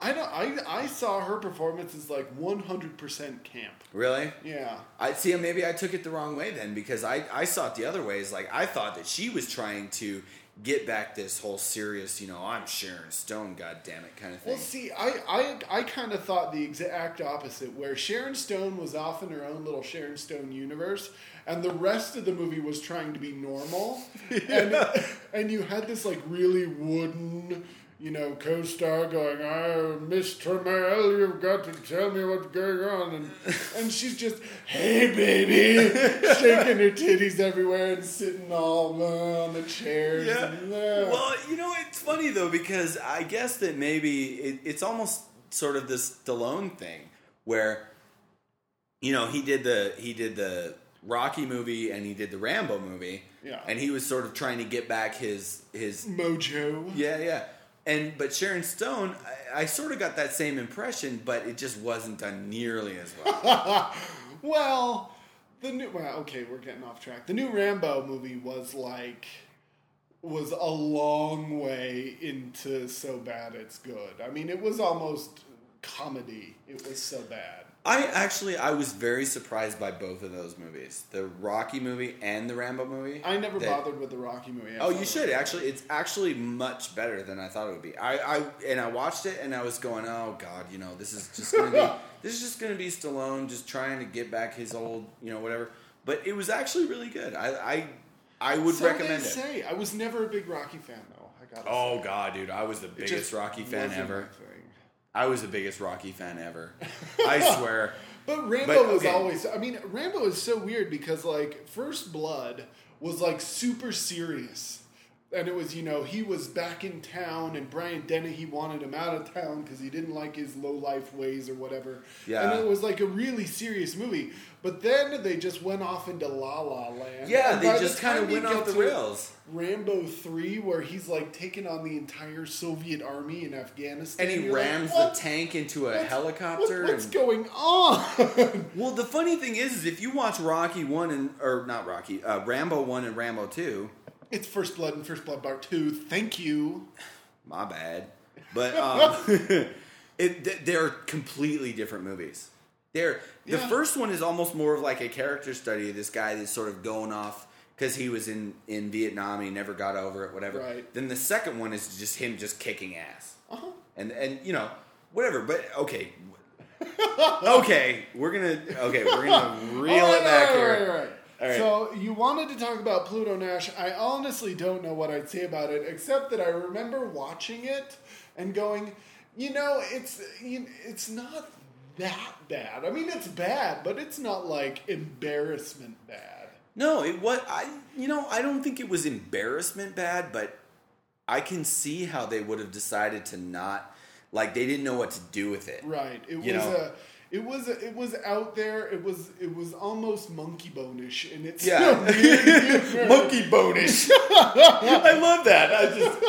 I know. I I saw her performance as like one hundred percent camp. Really? Yeah. I see. Maybe I took it the wrong way then, because I I saw it the other way. Is like I thought that she was trying to get back this whole serious, you know, I'm Sharon Stone, god damn it, kind of thing. Well, see, I I, I kind of thought the exact opposite, where Sharon Stone was off in her own little Sharon Stone universe, and the rest of the movie was trying to be normal, and and you had this like really wooden. You know, co-star going, "Oh, Miss Tramell, you've got to tell me what's going on," and and she's just, "Hey, baby," shaking her titties everywhere and sitting all uh, on the chairs. Yeah. and, uh, Well, you know, it's funny though because I guess that maybe it, it's almost sort of this Stallone thing where, you know, he did the he did the Rocky movie and he did the Rambo movie, Yeah. and he was sort of trying to get back his his Mojo. yeah yeah. And but Sharon Stone, I, I sort of got that same impression, but it just wasn't done nearly as well. well, the new well, okay, we're getting off track. The new Rambo movie was like was a long way into so bad it's good. I mean, it was almost comedy. It was so bad. I actually I was very surprised by both of those movies, the Rocky movie and the Rambo movie. I never That- bothered with the Rocky movie. I Oh, you should actually. It's actually much better than I thought it would be. I, I and I watched it and I was going, oh god, you know, this is just gonna be this is just gonna be Stallone just trying to get back his old, you know, whatever. But it was actually really good. I I, I would So recommend it. say. I was never a big Rocky fan though. I got. Oh god, dude, I was the biggest Rocky fan ever. I was the biggest Rocky fan ever. I swear. But Rambo But, was always. I mean, Rambo is so weird because like First Blood was like super serious, and it was you know he was back in town, and Brian Dennehy wanted him out of town because he didn't like his low life ways or whatever. Yeah. and it was like a really serious movie. But then they just went off into La La Land. Yeah, And they by the just kind of went off the rails. Rambo three, where he's like taking on the entire Soviet army in Afghanistan, And he like, rams "What? the tank into a What's- helicopter. What, what's and- going on? Well, the funny thing is, is if you watch Rocky one and or not Rocky, uh, Rambo one and Rambo two, It's First Blood and First Blood Part 2. Thank you. my bad, but um, it th- they're completely different movies. They're the Yeah. first one is almost more of like a character study of this guy that's sort of going off because he was in in Vietnam, and he never got over it, whatever. Right. Then the second one is just him just kicking ass, Uh-huh. and and you know whatever. But okay, okay, we're gonna okay, we're gonna reel All it back right, here. Right, all right. All right. So you wanted to talk about Pluto Nash. I honestly don't know what I'd say about it, except that I remember watching it and going, you know, it's it's not that bad. I mean, it's bad, but it's not like embarrassment bad. No, it was I. You know, I don't think it was embarrassment bad, but I can see how they would have decided to not like they didn't know what to do with it. Right. It You was know? a. It was it was out there. It was it was almost monkey bonish, and it's Yeah. Monkey bonish. I love that. I just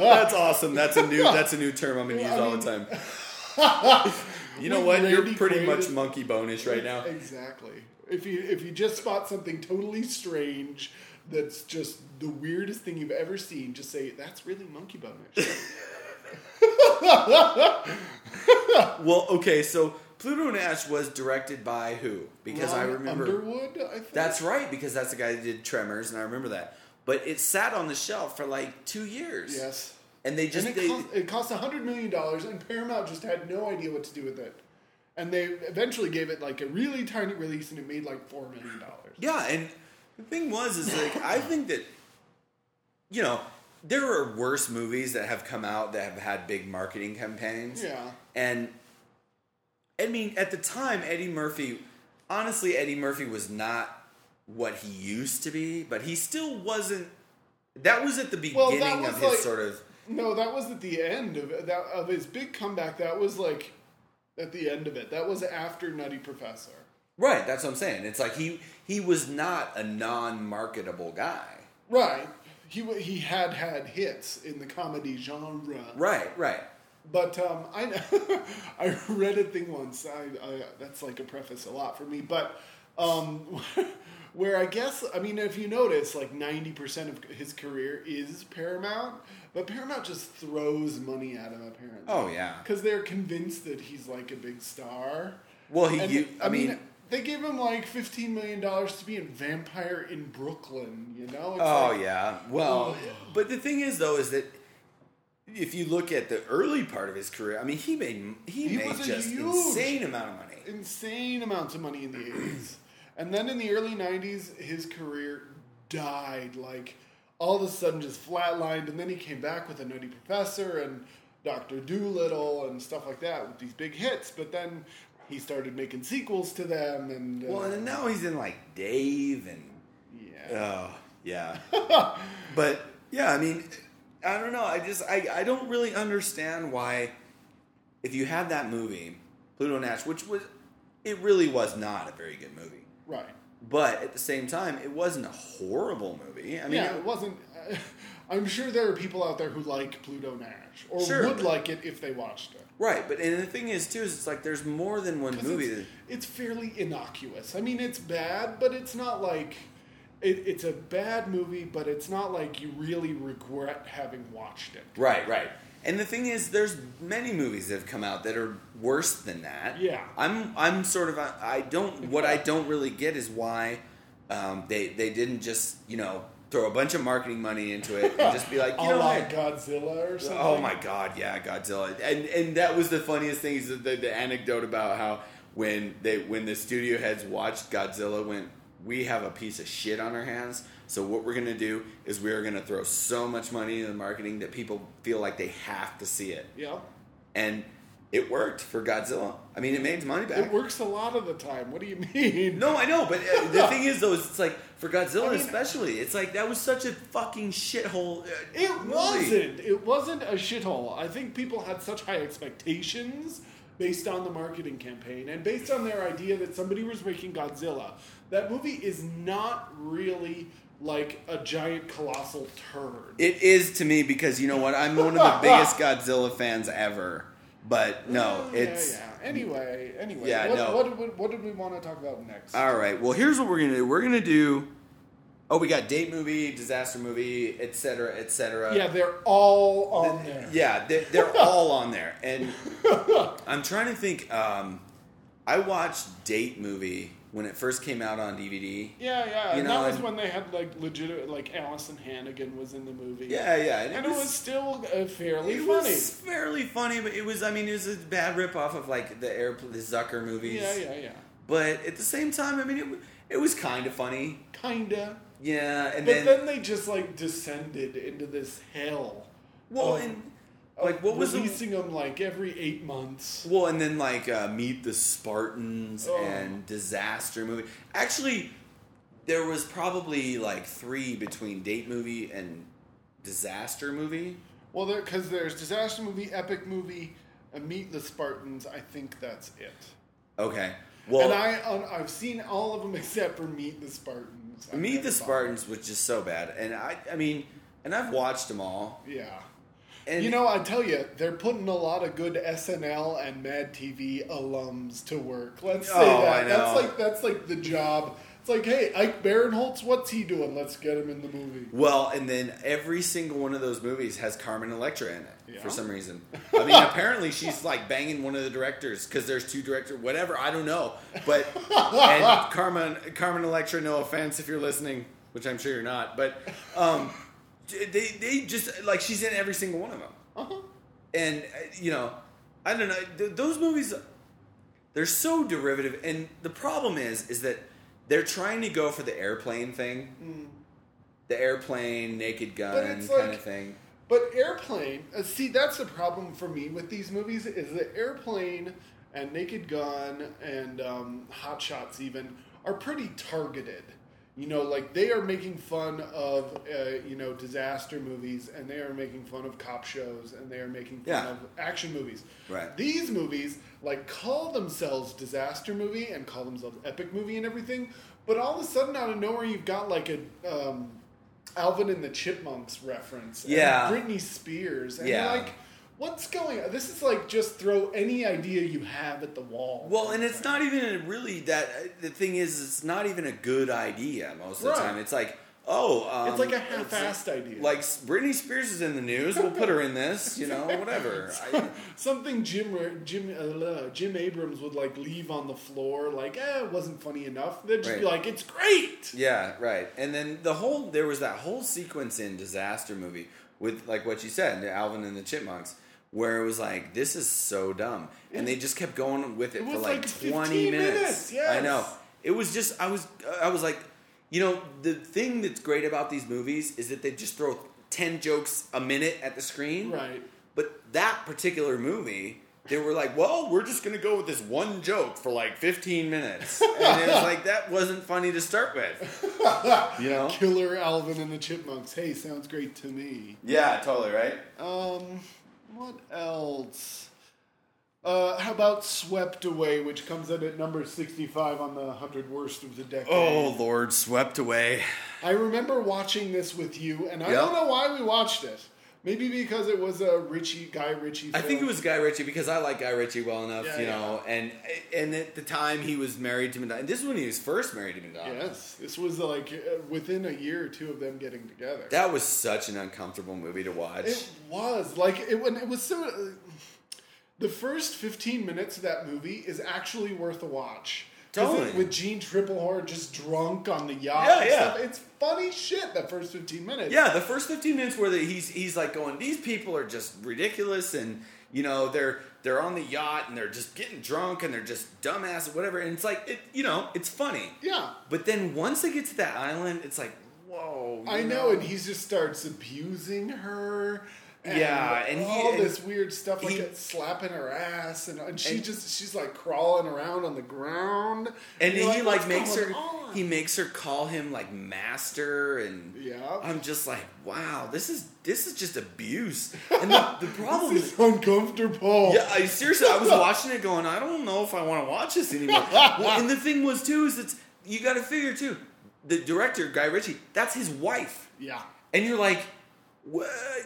that's awesome. That's a new that's a new term I'm gonna use I all mean- the time. You know what? You're pretty much monkey bonish right now. Exactly. If you if you just spot something totally strange that's just the weirdest thing you've ever seen, just say that's really monkey bonish. Well, okay, so Pluto Nash was directed by who? Because I remember Underwood. I think That's right, because that's the guy that did Tremors, and I remember that. But it sat on the shelf for like two years. yes. And they just and it, they, cost, it cost hundred million dollars, and Paramount just had no idea what to do with it. And they eventually gave it like a really tiny release, and it made like four million dollars. Yeah, and the thing was is like I think that you know, there are worse movies that have come out that have had big marketing campaigns. Yeah. And I mean, at the time, Eddie Murphy, honestly, Eddie Murphy was not what he used to be, but he still wasn't. That was at the beginning that of his like- sort of. No, that was at the end of that of his big comeback. That was like at the end of it. That was after Nutty Professor. Right, that's what I'm saying. It's like he he was not a non-marketable guy. Right. He he had had hits in the comedy genre. Right, right. But um, I I read a thing once. I, I that's like a preface a lot for me. But um, where I guess I mean, if you notice, like ninety percent of his career is Paramount, but Paramount just throws money at him apparently. Oh yeah. because they're convinced that he's like a big star. Well, he. You, I, mean, they gave him like fifteen million dollars to be in Vampire in Brooklyn. You know? It's Oh like- yeah. Well, but the thing is though is that if you look at the early part of his career, I mean, he made he, He made just insane amount of money. insane amounts of money in the 80s. And then in the early 90s, his career died. Like, all of a sudden just flatlined. And then he came back with A Nutty Professor and Dr. Dolittle and stuff like that with these big hits. But then he started making sequels to them. And, uh, Well, and now he's in like Dave and yeah. oh yeah. but yeah, I mean, I don't know. I just I I don't really understand why if you had that movie Pluto Nash, which was it really was not a very good movie. right. But at the same time, it wasn't a horrible movie. I mean, yeah, it wasn't. Uh, I'm sure there are people out there who like Pluto Nash or Sure, would but- like it if they watched it. Right, but and the thing is too is it's like there's more than one movie. It's, that, it's fairly innocuous. I mean, it's bad, but it's not like it, it's a bad movie, but it's not like you really regret having watched it. right, right. And the thing is, there's many movies that have come out that are worse than that. Yeah. I'm I'm sort of I don't what I don't really get is why um, they they didn't just you know throw a bunch of marketing money into it and just be like you know what? Godzilla or something. Oh my god, yeah, Godzilla, and and that was the funniest thing is the, the, the anecdote about how when they when the studio heads watched Godzilla went, we have a piece of shit on our hands. So what we're gonna do is we're gonna throw so much money into the marketing that people feel like they have to see it, Yeah, and it worked for Godzilla. I mean, it made money back. it works a lot of the time. What do you mean? No, I know, but uh, the thing is, though, is it's like for Godzilla I mean- especially, it's like that was such a fucking shithole. Uh, It movie. wasn't. It wasn't a shithole. I think people had such high expectations based on the marketing campaign and based on their idea that somebody was making Godzilla. That movie is not really like a giant colossal turd. It is to me because you know what? I'm one of the biggest Godzilla fans ever. But no, Yeah, it's yeah. Anyway, anyway. Yeah, what, no. what, did we, what did we want to talk about next? all right. Well, here's what we're gonna do. We're gonna do. Oh, we got date movie, disaster movie, etc., etc. yeah, they're all on there. Yeah, they're, they're all on there, and I'm trying to think. Um, I watched Date movie when it first came out on DVD. Yeah, yeah. You and know, that was and- when they had like legit, like Alyson Hannigan was in the movie. Yeah, yeah, and it was, still uh, fairly it funny. was fairly funny, but it was I mean it was a bad rip off of like the air the Zucker movies. Yeah, yeah, yeah. But at the same time, I mean it it was kind of funny. Kinda. Yeah, and But then, then, they just like descended into this hell. well of- and like what was the releasing them like every eight months? Well, and then like uh, Meet the Spartans Oh. and Disaster movie. Actually, there was probably like three between Date movie and Disaster movie. Well, because there's disaster movie, epic movie, and Meet the Spartans. I think that's it. Okay. Well, and I um, I've seen all of them except for Meet the Spartans. I've Meet the. Spartans was just so bad, and I I mean, and I've watched them all. Yeah. And you know, I tell you, they're putting a lot of good SNL and Mad TV alums to work. Let's say Oh, that. That's like that's like the job. It's like, hey, Ike Barinholtz, what's he doing? Let's get him in the movie. Well, and then every single one of those movies has Carmen Electra in it Yeah. for some reason. I mean, apparently she's like banging one of the directors because there's two directors, whatever. I don't know, but and Carmen Carmen Electra. No offense if you're listening, which I'm sure you're not, but um, they they just like she's in every single one of them, Uh-huh. and uh, you know, I don't know th- those movies. They're so derivative, and the problem is, is that they're trying to go for the airplane thing the airplane, naked gun kind like- of thing. But Airplane, uh, see, that's the problem for me with these movies is that Airplane and Naked Gun and um, Hot Shots even are pretty targeted. You know, like they are making fun of uh, you know disaster movies, and they are making fun of cop shows, and they are making fun Yeah. of action movies. Right. These movies like call themselves disaster movie and call themselves epic movie and everything, but all of a sudden out of nowhere you've got like a um, Alvin and the Chipmunks reference. and Yeah. Britney Spears. And Yeah. like, what's going on? This is like just throw any idea you have at the wall. Well, and it's not even really that. The thing is, it's not even a good idea most of the Right. time. It's like, oh, um, It's like a half-assed idea. Like Britney Spears is in the news. We'll put her in this. You know, whatever. I, Something Jim Jim uh, Jim Abrahams would like leave on the floor, like, eh, it wasn't funny enough. They'd just be Right. like, it's great. yeah, right. And then the whole there was that whole sequence in Disaster movie with like what you said, Alvin and the Chipmunks. Where it was like, this is so dumb, and they just kept going with it, It for like, like twenty minutes. minutes, yes. I know. It was just I was I was like, you know, the thing that's great about these movies is that they just throw ten jokes a minute at the screen. Right. But that particular movie, they were like, well, we're just gonna go with this one joke for like fifteen minutes, and it was like that wasn't funny to start with. You know? Killer Alvin and the Chipmunks. Hey, sounds great to me. Yeah, totally right. Um, what else? Uh, how about Swept Away, which comes in at number 65 on the 100 Worst of the Decade? Oh Lord, swept away. I remember watching this with you, and I Yep. don't know why we watched it. Maybe because it was a Richie, Guy Ritchie I think it was Guy Ritchie because I like Guy Ritchie well enough, Yeah, you yeah. know, and and at the time he was married to Madonna. And this is when he was first married to Madonna. Yes, this was like uh, within a year or two of them getting together. That was such an uncomfortable movie to watch. It was like it when it was so. Uh, the first fifteen minutes of that movie is actually worth a watch. Totally. with Jeanne Tripplehorn just drunk on the yacht. Yeah, and yeah. Stuff. It's funny shit. That first fifteen minutes. Yeah, the first fifteen minutes where the, he's he's like going, these people are just ridiculous, and you know they're they're on the yacht and they're just getting drunk and they're just dumbass or whatever, and it's like it, you know it's funny. Yeah. But then once they get to that island, it's like whoa. I know, and he just starts abusing her. And Yeah, and he- all and this weird stuff like he- slapping her ass, and, and she And- just she's like crawling around on the ground, and he like "What's makes her on?" he makes her call him like master and Yeah. I'm just like wow this is this is just abuse and the, the problem This is uncomfortable. Yeah, I seriously, I was watching it going, I don't know if I want to watch this anymore. well, and the thing was too is it's you got to figure too, the director Guy Ritchie, that's his wife, yeah. and you're like,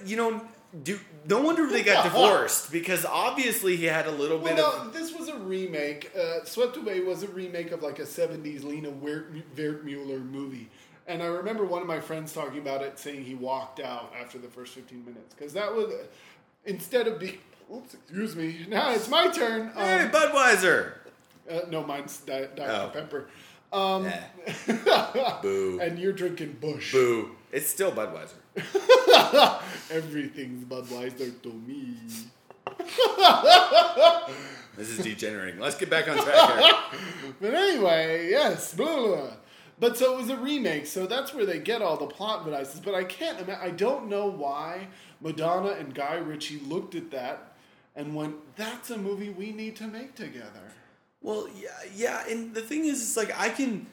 you know, do no wonder they got divorced because obviously he had a little Well, bit no, of this was a remake. Uh, Swept Away was a remake of like a '70s Lina Wert- Wertmuller movie, and I remember one of my friends talking about it, saying he walked out after the first 15 minutes because that was instead of being. Oops, excuse me. Now it's my turn. Um, hey Budweiser. Uh, no, mine's Di- Dr. Oh. Pepper. Um, Eh. Boo. and you're drinking Busch. Boo. It's still Budweiser. Everything's Budweiser to me. This is degenerating. Let's get back on track here. But anyway, yes, blah, blah, blah. But so it was a remake, so that's where they get all the plot devices. But I can't imagine, I don't know why Madonna and Guy Ritchie looked at that and went, that's a movie we need to make together. Well, yeah, yeah, and the thing is, it's like I can.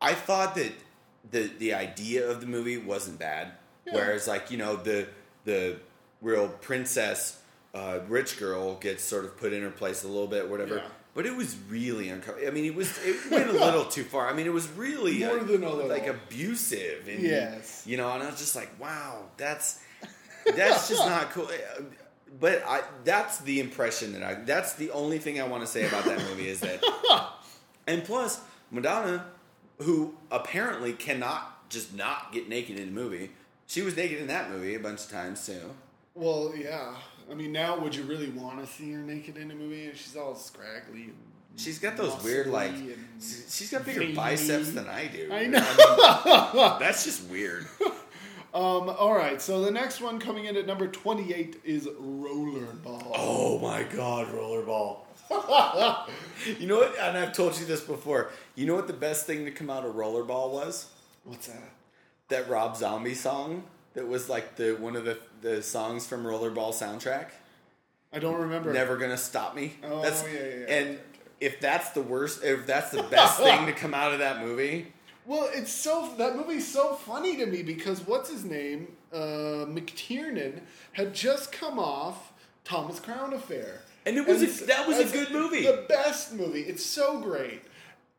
I thought that the the idea of the movie wasn't bad. Yeah. Whereas, like you know, the the real princess, uh, rich girl gets sort of put in her place a little bit, whatever. Yeah. But it was really uncomfortable. I mean, it was it went a little too far. I mean, it was really More uh, than a little. like abusive. And, Yes. you know, and I was just like, wow, that's that's just not cool. But I that's the impression that I that's the only thing I want to say about that movie is that and plus Madonna who apparently cannot just not get naked in a movie. She was naked in that movie a bunch of times too. Well, yeah. I mean, now would you really want to see her naked in a movie? And she's all scraggly. And She's got those weird like she's got bigger veiny. biceps than I do. I know. That's just weird. Um, all right, so the next one coming in at number 28 is Rollerball. Oh my god, rollerball. you know what? And I've told you this before. You know what the best thing to come out of rollerball was? What's that? That Rob Zombie song that was like the one of the the songs from Rollerball soundtrack. I don't remember. Never gonna stop me. Oh, that's, yeah, yeah, yeah. And if that's the worst, if that's the best thing to come out of that movie, Well, it's so that movie's so funny to me because what's his name, uh, McTiernan, had just come off Thomas Crown Affair, And it was a- s- that was a good movie. the best movie. It's so great.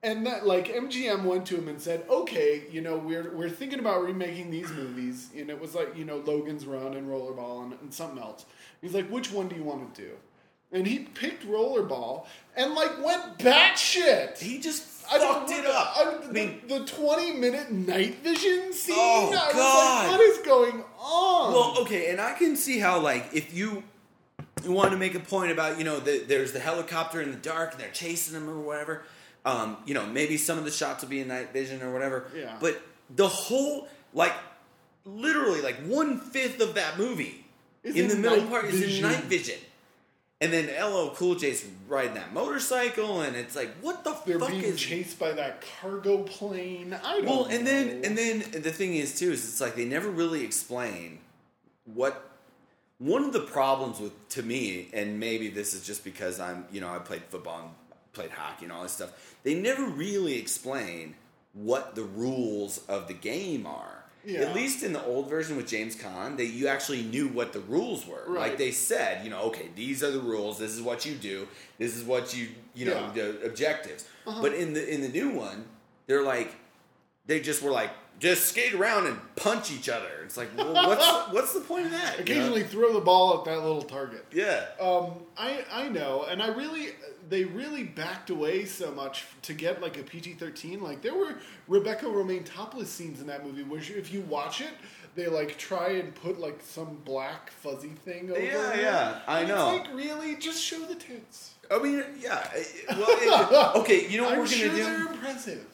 And that like MGM went to him and said, "Okay, you know, we're we're thinking about remaking these movies." And it was like you know Logan's Run and Rollerball and, and something else. He's like, "Which one do you want to do?" And he picked Rollerball and like went batshit. he just I don't- fucked it up. I, I mean, the, the 20 minute night vision scene. Oh, I was God. like, what is going on? Well, okay, and I can see how like if you you want to make a point about you know the, there's the helicopter in the dark and they're chasing them or whatever. Um, you know, maybe some of the shots will be in night vision or whatever. Yeah. But the whole like literally like one fifth of that movie Is in the middle part is in night vision. And then LL Cool J's riding that motorcycle, and it's like, what the They're fuck being is chased by that cargo plane. I don't well, and then and then the thing is too is it's like they never really explain what one of the problems with to me, and maybe this is just because I'm you know I played football played hockey and all this stuff. They never really explain what the rules of the game are. Yeah. At least in the old version with James Caan, that you actually knew what the rules were. Right. Like they said, you know, okay, these are the rules. This is what you do. This is what you, you know, Yeah. the objectives. Uh-huh. But in the in the new one, they're like, they just were like, just skate around and punch each other. It's like, well, what's what's the point of that? you know? occasionally throw the ball at that little target. yeah. Um, I I know, and I really they really backed away so much to get like a PG thirteen. Like there were Rebecca Romijn topless scenes in that movie, which if you watch it, they like try and put like some black fuzzy thing over. Yeah, yeah, I And know. Like really, just show the tits. I mean, yeah. Well, it- okay, you know what I'm we're sure gonna do? they're impressive.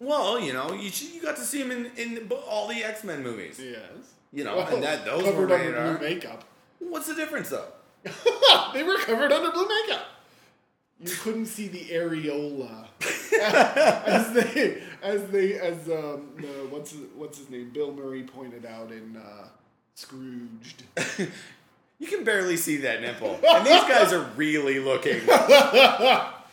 Well, you know, you you got to see him in in all the X Men movies. Yes. You know, and that- those covered were under blue makeup. What's the difference though? they were covered under blue makeup. You couldn't see the areola as they as they as um the, what's his, what's his name Bill Murray pointed out in uh, Scrooged. You can barely see that nipple, and these guys are really looking. but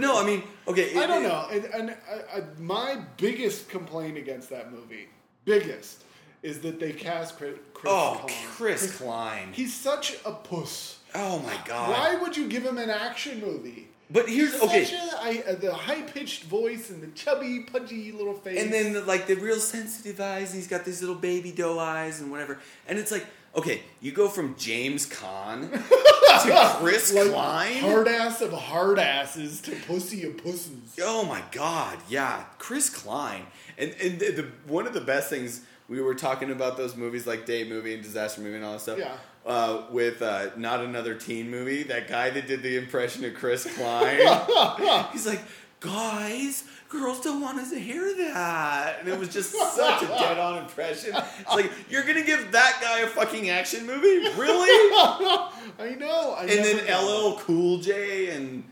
no, I mean, okay. I don't it- know, and, and uh, uh, my biggest complaint against that movie, biggest, is that they cast Chris. Chris Oh, Klein. Chris Klein. He's such a puss. Oh my god. Why would you give him an action movie? But here's He's okay. A, I, uh, the high pitched voice and the chubby, pudgy little face. And then like the real sensitive eyes, and he's got these little baby doe eyes and whatever. And it's like, okay, you go from James Caan to Chris like Klein. hard ass of hard asses to pussy of pussies. Oh my god, yeah, Chris Klein. And and the, the one of the best things we were talking about those movies like Day Movie and Disaster Movie and all that stuff. Yeah. Uh, with uh, not another teen movie, that guy that did the impression of Chris Klein, he's like, guys, girls don't want us to hear that. And it was just such a dead on impression. It's like, you're going to give that guy a fucking action movie? Really? I know. I and then know. LL Cool J and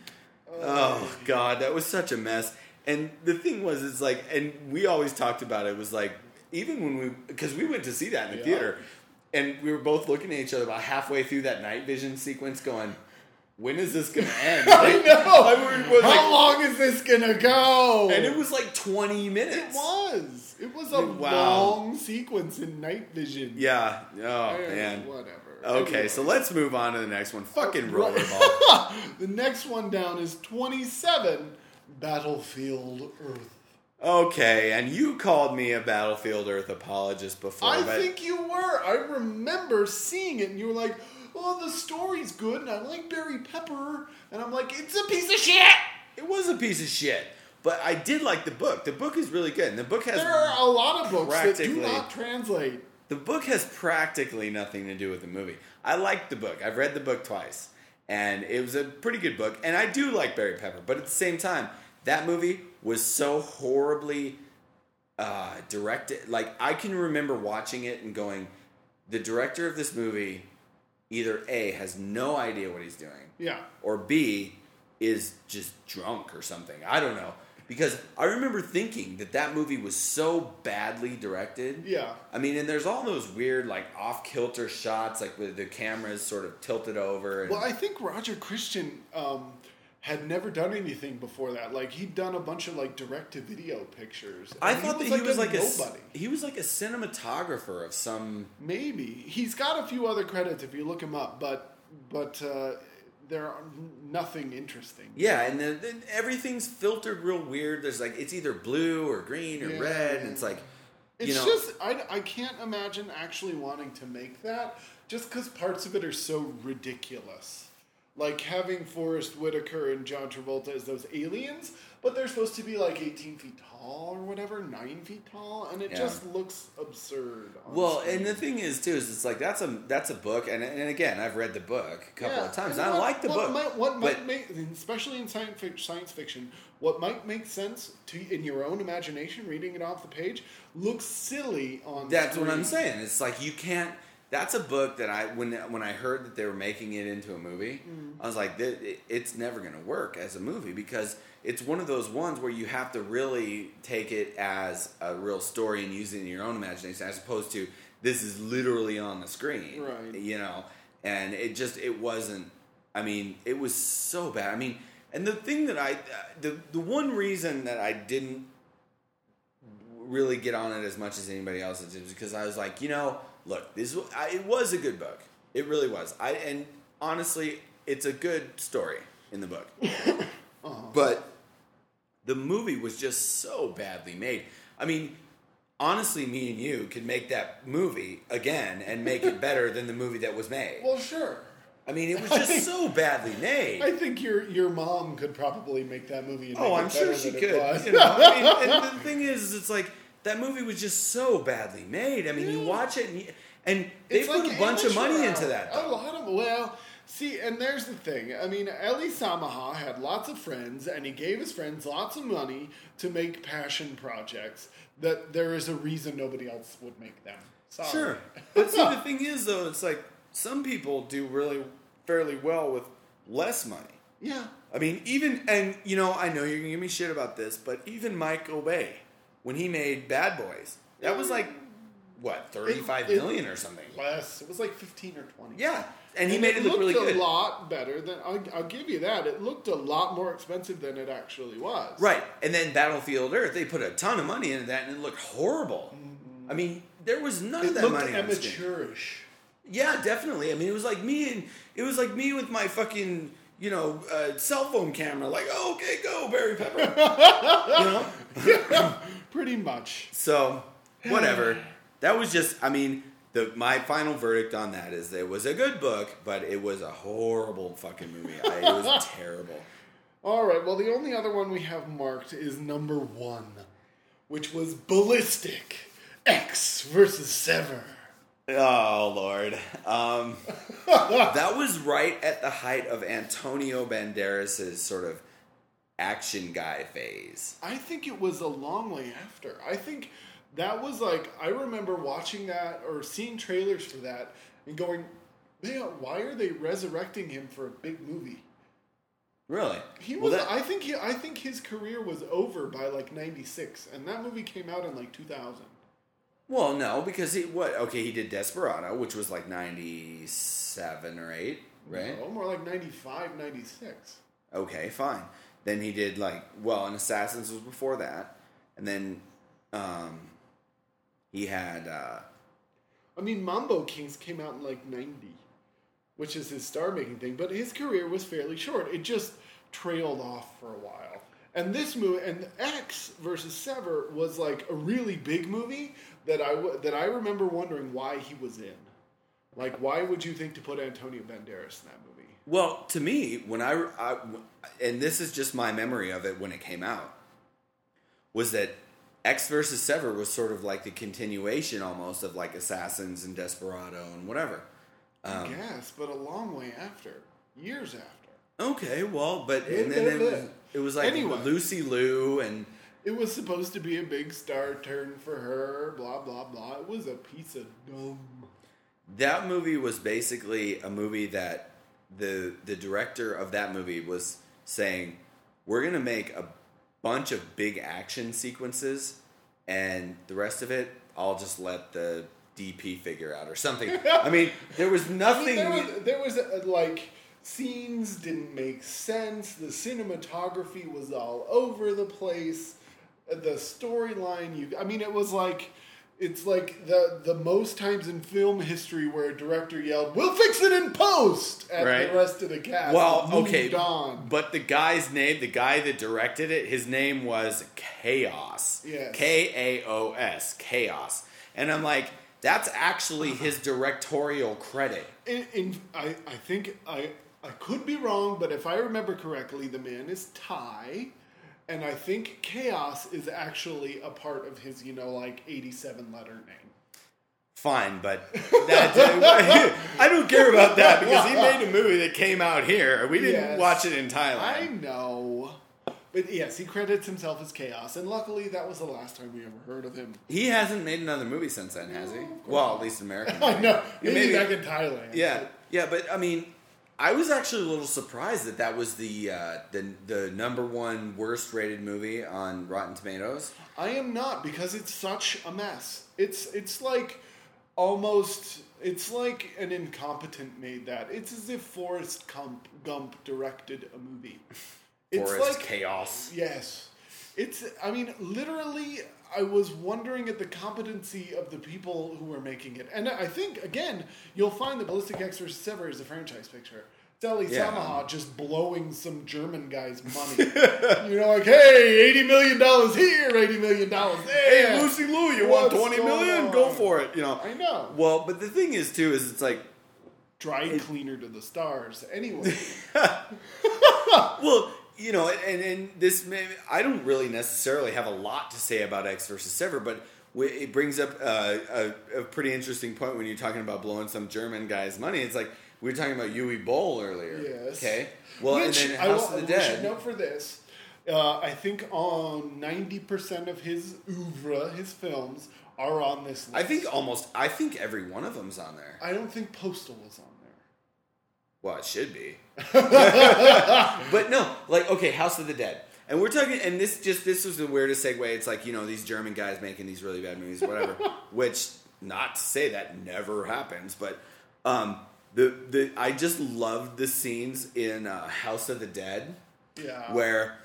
oh god, that was such a mess. And the thing was, it's like, and we always talked about it was like, even when we, because we went to see that in the Yeah. theater, and we were both looking at each other about halfway through that night vision sequence, going, "When is this gonna end?" I know. I was- was How like- long is this gonna go? and it was like twenty minutes. It was. It was a Wow. long sequence in night vision. Yeah. Oh Eh, man. Whatever. Okay, Anyway. so let's move on to the next one. Fucking rollerball. the next one down is 27 Battlefield Earth. Okay, and you called me a Battlefield Earth apologist before, I think you were. I remember seeing it and you were like, oh, the story's good and I like Barry Pepper. And I'm like, it's a piece of shit. it was a piece of shit. But I did like the book. The book is really good. And the book has There are a lot of books that do not translate. the book has practically nothing to do with the movie. I liked the book. I've read the book twice, and it was a pretty good book. And I do like Barry Pepper, but at the same time, that movie was so horribly uh, directed. Like I can remember watching it and going, the director of this movie either a has no idea what he's doing, Yeah. or B is just drunk or something. I don't know. Because I remember thinking that that movie was so badly directed. Yeah. I mean, and there's all those weird, like, off kilter shots, like with the cameras sort of tilted over. And, Well, I think Roger Christian um, had never done anything before that. Like he'd done a bunch of like direct to video pictures. I thought that he was like a nobody. he was like a cinematographer of some. Maybe he's got a few other credits if you look him up, but but uh, there are nothing interesting. Yeah, and then, then everything's filtered real weird. There's like it's either blue or green or Yeah. red, and it's like It's you know, just I, I can't imagine actually wanting to make that just because parts of it are so ridiculous. Like having Forest Whitaker and John Travolta as those aliens, but they're supposed to be like 18 feet tall or whatever, 9 feet tall, and it Yeah. just looks absurd. on Well, screen. and the thing is too is it's like that's a that's a book, and and again I've read the book a couple Yeah, of times. and And I like the what book, Might, what but might make, especially in science fiction, science fiction, what might make sense to in your own imagination, reading it off the page, looks silly on. that's what. I'm saying. It's like you can't. That's a book that I when when I heard that they were making it into a movie, Mm. I was like, it's never going to work as a movie because it's one of those ones where you have to really take it as a real story and use it in your own imagination, as opposed to this is literally on the screen, Right. You know, and it just it wasn't. I mean, it was so bad. I mean, and the thing that I the the one reason that I didn't really get on it as much as anybody else did was because I was like, you know, look, this I, it was a good book. It really was. I and honestly, it's a good story in the book. Uh-huh. But the movie was just so badly made. I mean, honestly, me and you could make that movie again and make it better than the movie that was made. Well, sure. I mean, it was just so badly made. I think your your mom could probably make that movie. And Oh, I'm sure she could. You know, I mean, and the thing is, it's like that movie was just so badly made. I mean, you watch it, and, you, and they It's put like a bunch of money into that. A lot of well, see, and there's the thing. I mean, Eli Samaha had lots of friends, and he gave his friends lots of money to make passion projects. That there is a reason nobody else would make them. Sorry. Sure, but see, the thing is, though, it's like some people do really fairly well with less money. Yeah. I mean, even and you know, I know you're gonna give me shit about this, but even Michael Bay, when he made Bad Boys, that was like what thirty-five It- it- or something. Less. It was like fifteen or twenty. Yeah, and he made it look really good. a lot better than. I'll, I'll give you that. It looked a lot more expensive than it actually was. Right, and then Battlefield Earth, they put a ton of money into that, and it looked horrible. I mean, there was none It of that looked money. on amateurish. Yeah, definitely. I mean, it was like me and it was like me with my fucking you know uh, cell phone camera. Like, oh, okay, go Barry Pepper. you know. Pretty much. So whatever. That was just. I mean, the my final verdict on that is that it was a good book, but it was a horrible fucking movie. I, it was terrible. All right. Well, the only other one we have marked is number one, which was Ballistic Ecks versus Sever. Oh Lord, um, that was right at the height of Antonio Banderas's sort of action guy phase. I think it was a long way after. I think that was like I remember watching that or seeing trailers for that and going, "Man, why are they resurrecting him for a big movie?" Really? He Well, was. that- I think. He, I think his career was over by like '96, and that movie came out in like 2000. Well, no, because he what? Okay, he did Desperado, which was like ninety seven or eight, right? No, more like 95, 96. Okay, fine. Then he did like well, and Assassins was before that, and then um, he had uh, I mean, Mambo Kings came out in like 90, which is his star making thing, but his career was fairly short. It just trailed off for a while. And this movie, and Ecks versus Sever was like a really big movie that I w- that I remember wondering why he was in. Like, why would you think to put Antonio Banderas in that movie? Well to me when I, I and this is just my memory of it when it came out was that Ecks versus Sever was sort of like the continuation almost of like Assassins and Desperado and whatever. Um, yes, but a long way after, years after. Okay, well, but and then it was, it was like Anyway. Lucy Liu and It was supposed to be a big star turn for her, blah blah blah. It was a piece of dumb. that movie was basically a movie that the the director of that movie was saying we're going to make a bunch of big action sequences and the rest of it I'll just let the DP figure out or something. I mean, there was I mean, nothing there was, there was uh like scenes didn't make sense. The cinematography was all over the place. Uh, The storyline, you, I mean, it was like it's like the the most times in film history where a director yelled, "We'll fix it in post," at Right. the rest of the cast. Well, okay, on. but the guy's name, the guy that directed it, his name was Kaos. Yes. K A O S, Kaos. And I'm like, that's actually uh-huh. his directorial credit. In, in I, I think I I could be wrong, but if I remember correctly, the man is Thai, and I think Kaos is actually a part of his, you know, like eighty-seven letter name. Fine, but that, I don't care about that because he made a movie that came out here. We didn't Yes. watch it in Thailand. I know, but yes, he credits himself as Kaos, and luckily that was the last time we ever heard of him. He hasn't made another movie since then, has he? No, of course Well, at least American. I know, maybe, maybe- back in Thailand. Yeah, but- yeah, but I mean, I was actually a little surprised that that was the uh, the the number one worst rated movie on Rotten Tomatoes. I am not because it's such a mess. It's it's like almost it's like an incompetent made that. It's as if Forrest Gump, Gump directed a movie. It's Forest like chaos. yes. It's I mean literally I was wondering at the competency of the people who were making it. And I think again, you'll find that Ballistic Ecks vs. Sever is a franchise picture. Elie Yeah. Samaha just blowing some German guy's money. you know, like, hey, eighty million dollars here, eighty million dollars there. Hey, Lucy Liu, you want What's twenty going million? on? Go for it. You know. I know. Well, but the thing is too is it's like Dry cleaner to the stars. Anyway, well, you know, and and this may, I don't really necessarily have a lot to say about Ecks versus Sever, but it brings up uh, a, a pretty interesting point when you're talking about blowing some German guy's money. It's like we were talking about Uwe Boll earlier. Yes. Okay. Well, Which and then I House will- of the we should Dead. note for this. Uh, I think on ninety percent of his oeuvre, his films, are on this list. I think almost. I think every one of them's on there. I don't think Postal was on there. Well, it should be. but no, like okay, House of the Dead. And we're talking and this just this was the weirdest segue. It's like, you know, these German guys making these really bad movies, whatever. Which not to say that never happens, but um the the I just loved the scenes in uh, House of the Dead Yeah. where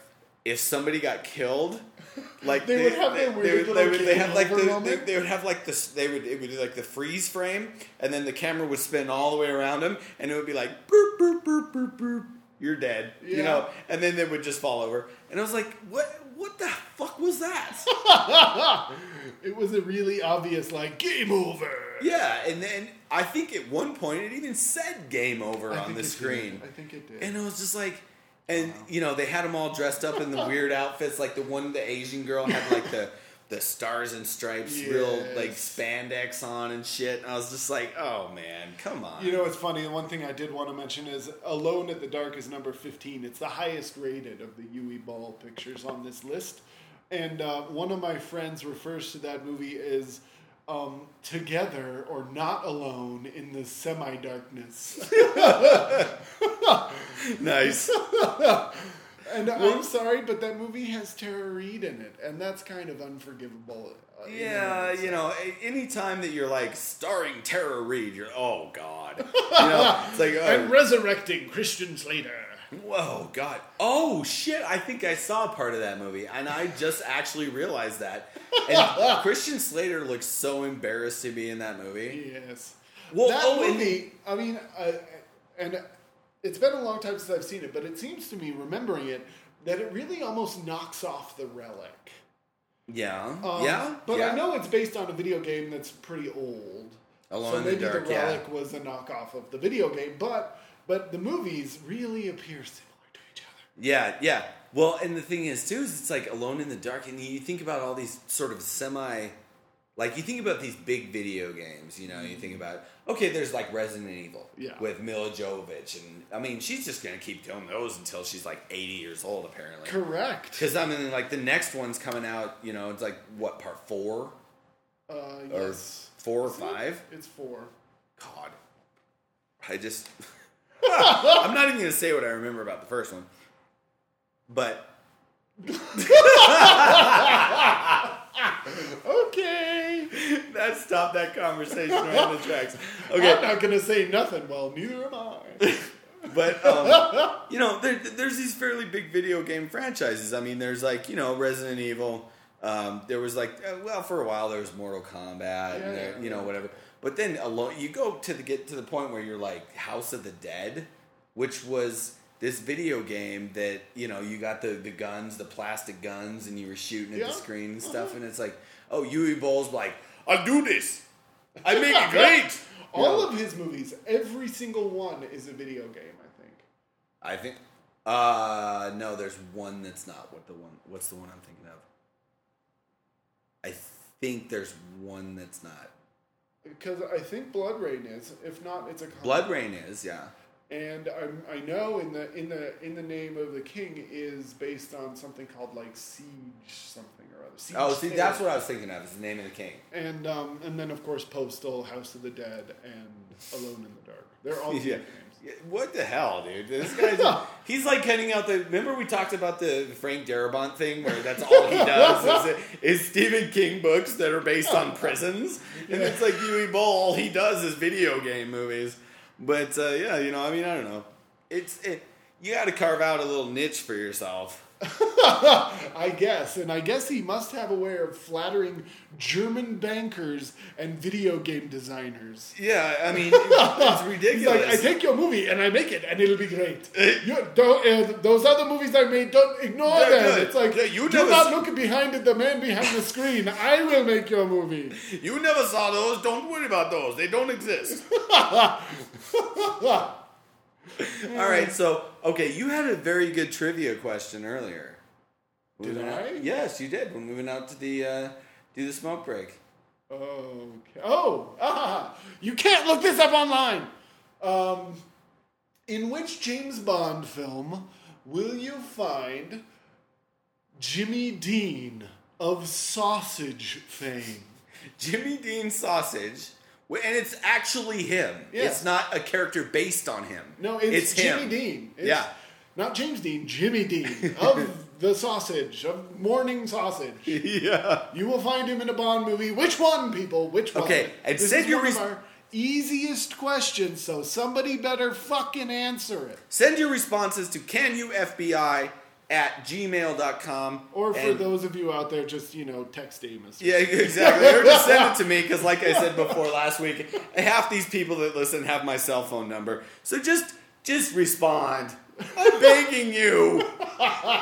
if somebody got killed, like They would have their they, weird would, little they, would, they have like the they, they would have like this they would it would do like the freeze frame and then the camera would spin all the way around them and it would be like boop boop boop boop boop you're dead you know and then they would just fall over and I was like what what the fuck was that it was a really obvious like game over. yeah and then I think at one point it even said game over I on the screen Did. I think it did. And it was just like, and you know, they had them all dressed up in the weird outfits. Like the one, the Asian girl had like the the stars and stripes, real like spandex on and shit. And I was just like, oh man, come on. You know, it's funny. The one thing I did want to mention is Alone at the Dark is number 15. It's the highest rated of the Uwe Boll pictures on this list. And uh, one of my friends refers to that movie as um, Together or Not Alone in the Semi Darkness. nice. and I'm sorry, but that movie has Tara Reid in it. And that's kind of unforgivable. uh, and Yeah, you know, anytime that you're like starring Tara Reid, you're oh god, you know, it's like And oh, resurrecting Christian Slater. Whoa god, oh shit, I think I saw part of that movie, and I just actually realized that. And Christian Slater looks so embarrassed to be in that movie. Yes. Well, that oh, and- movie, I mean, uh, and it's been a long time since I've seen it, but it seems to me, remembering it, that it really almost knocks off the relic. Yeah, Um, yeah, But yeah. I know it's based on a video game that's pretty old. Alone so in the maybe Dark, the yeah. relic was a knockoff of the video game, but but the movies really appear similar to each other. Yeah, yeah. Well, and the thing is too is it's like Alone in the Dark, and you think about all these sort of semi, like you think about these big video games. You know, you think about okay, there's like Resident Evil, Yeah. with Milla Jovovich, and I mean she's just gonna keep doing those until she's like 80 years old, apparently. Correct. Because I mean, like the next one's coming out. You know, it's like what part four Uh, or yes. four or Is it? five? It's four. God, I just. I'm not even gonna say what I remember about the first one, but Okay. that stopped that conversation right in the tracks. Okay. I'm not gonna say nothing. Well, neither am I. but um, you know, there, there's these fairly big video game franchises. I mean, there's like you know Resident Evil. Um, there was like uh, well for a while there was Mortal Kombat, and there, Yeah. you know whatever. But then alone, you go to the get to the point where you're like House of the Dead, which was this video game that you know you got the the guns, the plastic guns, and you were shooting at Yeah. the screen and Uh-huh. stuff. And it's like, oh, Uwe Boll's like, I'll do this. I make it great. All know? of his movies, every single one is a video game. I think. I think. Uh no, there's one that's not. What the one? What's the one I'm thinking of? I think there's one that's not. Because I think BloodRayne is. If not, it's a comic. BloodRayne is, yeah. And I'm, I know in the in the in the name of the king is based on something called like siege something or other. Siege Oh, see, that's what I was thinking of. Is the name of the king. And um and then of course Postal, House of the Dead, and Alone in the Dark. They're all Yeah. Yeah, What the hell, dude? This guy's he's like cutting out the. Remember we talked about the Frank Darabont thing, where that's all he does is, is Stephen King books that are based on prisons, and it's like Uwe Boll. All he does is video game movies. But uh, yeah, you know, I mean, I don't know. It's it. You got to carve out a little niche for yourself. I guess, and I guess he must have a way of flattering German bankers and video game designers. Yeah, I mean, it's ridiculous. like, I take your movie and I make it, and it'll be great. You, don't, uh, those other movies I made, don't ignore They're them. good. It's like Yeah, you do not look behind it, the man behind the screen. I will make your movie. you never saw those. Don't worry about those. They don't exist. All right, so okay, you had a very good trivia question earlier. Did went out- I? yes, you did. When we went out to the uh, do the smoke break. Okay. Oh, ah, you can't look this up online. Um, in which James Bond film will you find Jimmy Dean of sausage fame? Jimmy Dean sausage, and it's actually him. Yeah. It's not a character based on him. No, it's, Jimmy him. Dean. It's Yeah. Not James Dean, Jimmy Dean of the sausage, of morning sausage. yeah. You will find him in a Bond movie. Which one, people? Which one? Okay, and this send is your one res- of our easiest questions, so somebody better fucking answer it. Send your responses to canyoufbi at gmail.com. Or for and- those of you out there, just you know, text Amos. Yeah, exactly. Or just send it to me because, like I said before last week, half these people that listen have my cell phone number. So just, just respond. I'm begging you.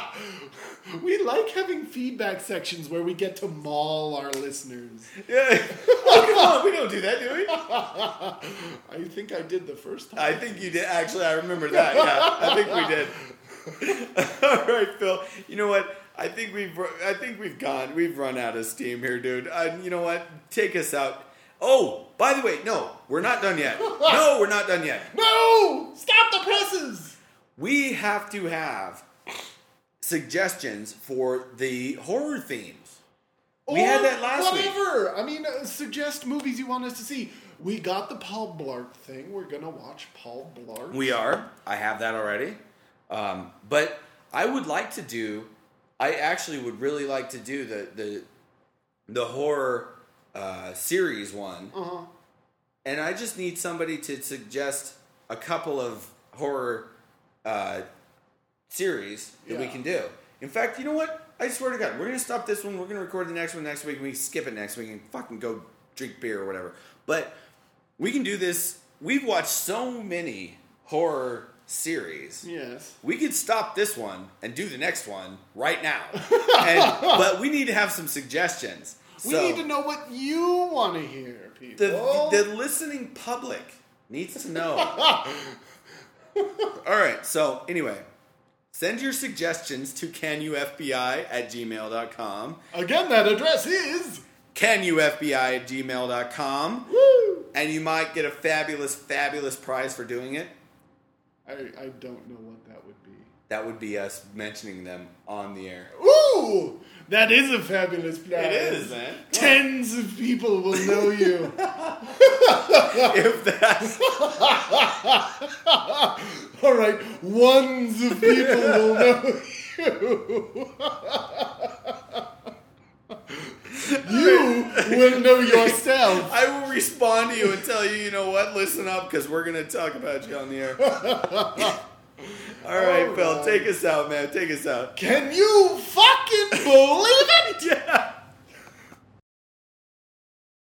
We like having feedback sections where we get to maul our listeners. Yeah. Oh, come on, we don't do that, do we? I think I did the first time. I think you did. Actually, I remember that. Yeah, I think we did. All right, Phil. You know what? I think we've I think we've gone we've run out of steam here, dude. Uh, you know what? Take us out. Oh, by the way, no, we're not done yet. No, we're not done yet. No! Stop the presses! We have to have suggestions for the horror themes. We had that last week. whatever. I mean, uh, suggest movies you want us to see. We got the Paul Blart thing. We're gonna watch Paul Blart. We are. I have that already. Um, but I would like to do. I actually would really like to do the the the horror uh, series one, uh-huh. and I just need somebody to suggest a couple of horror uh, series that we can do. In fact, you know what? I swear to God, we're gonna stop this one. We're gonna record the next one next week. and We skip it next week and fucking go drink beer or whatever. But we can do this. We've watched so many horror series. Yes. We could stop this one and do the next one right now. and, but we need to have some suggestions. We So, need to know what you want to hear, people. the, the listening public needs to know. All right. So, anyway, send your suggestions to canufbi at gmail.com. Again, that address is. Canufbi at gmail.com. Woo! And you might get a fabulous, fabulous prize for doing it. I, I don't know what that would be. That would be us mentioning them on the air. Ooh! That is a fabulous prize. It is, man. Tens of people will know you. if that's All right, ones of people will know you. you will know yourself. I will respond to you and tell you, you know what, listen up because we're going to talk about you on the air. All right, Phil, take us out, man. Take us out. Can you fucking believe it? Yeah.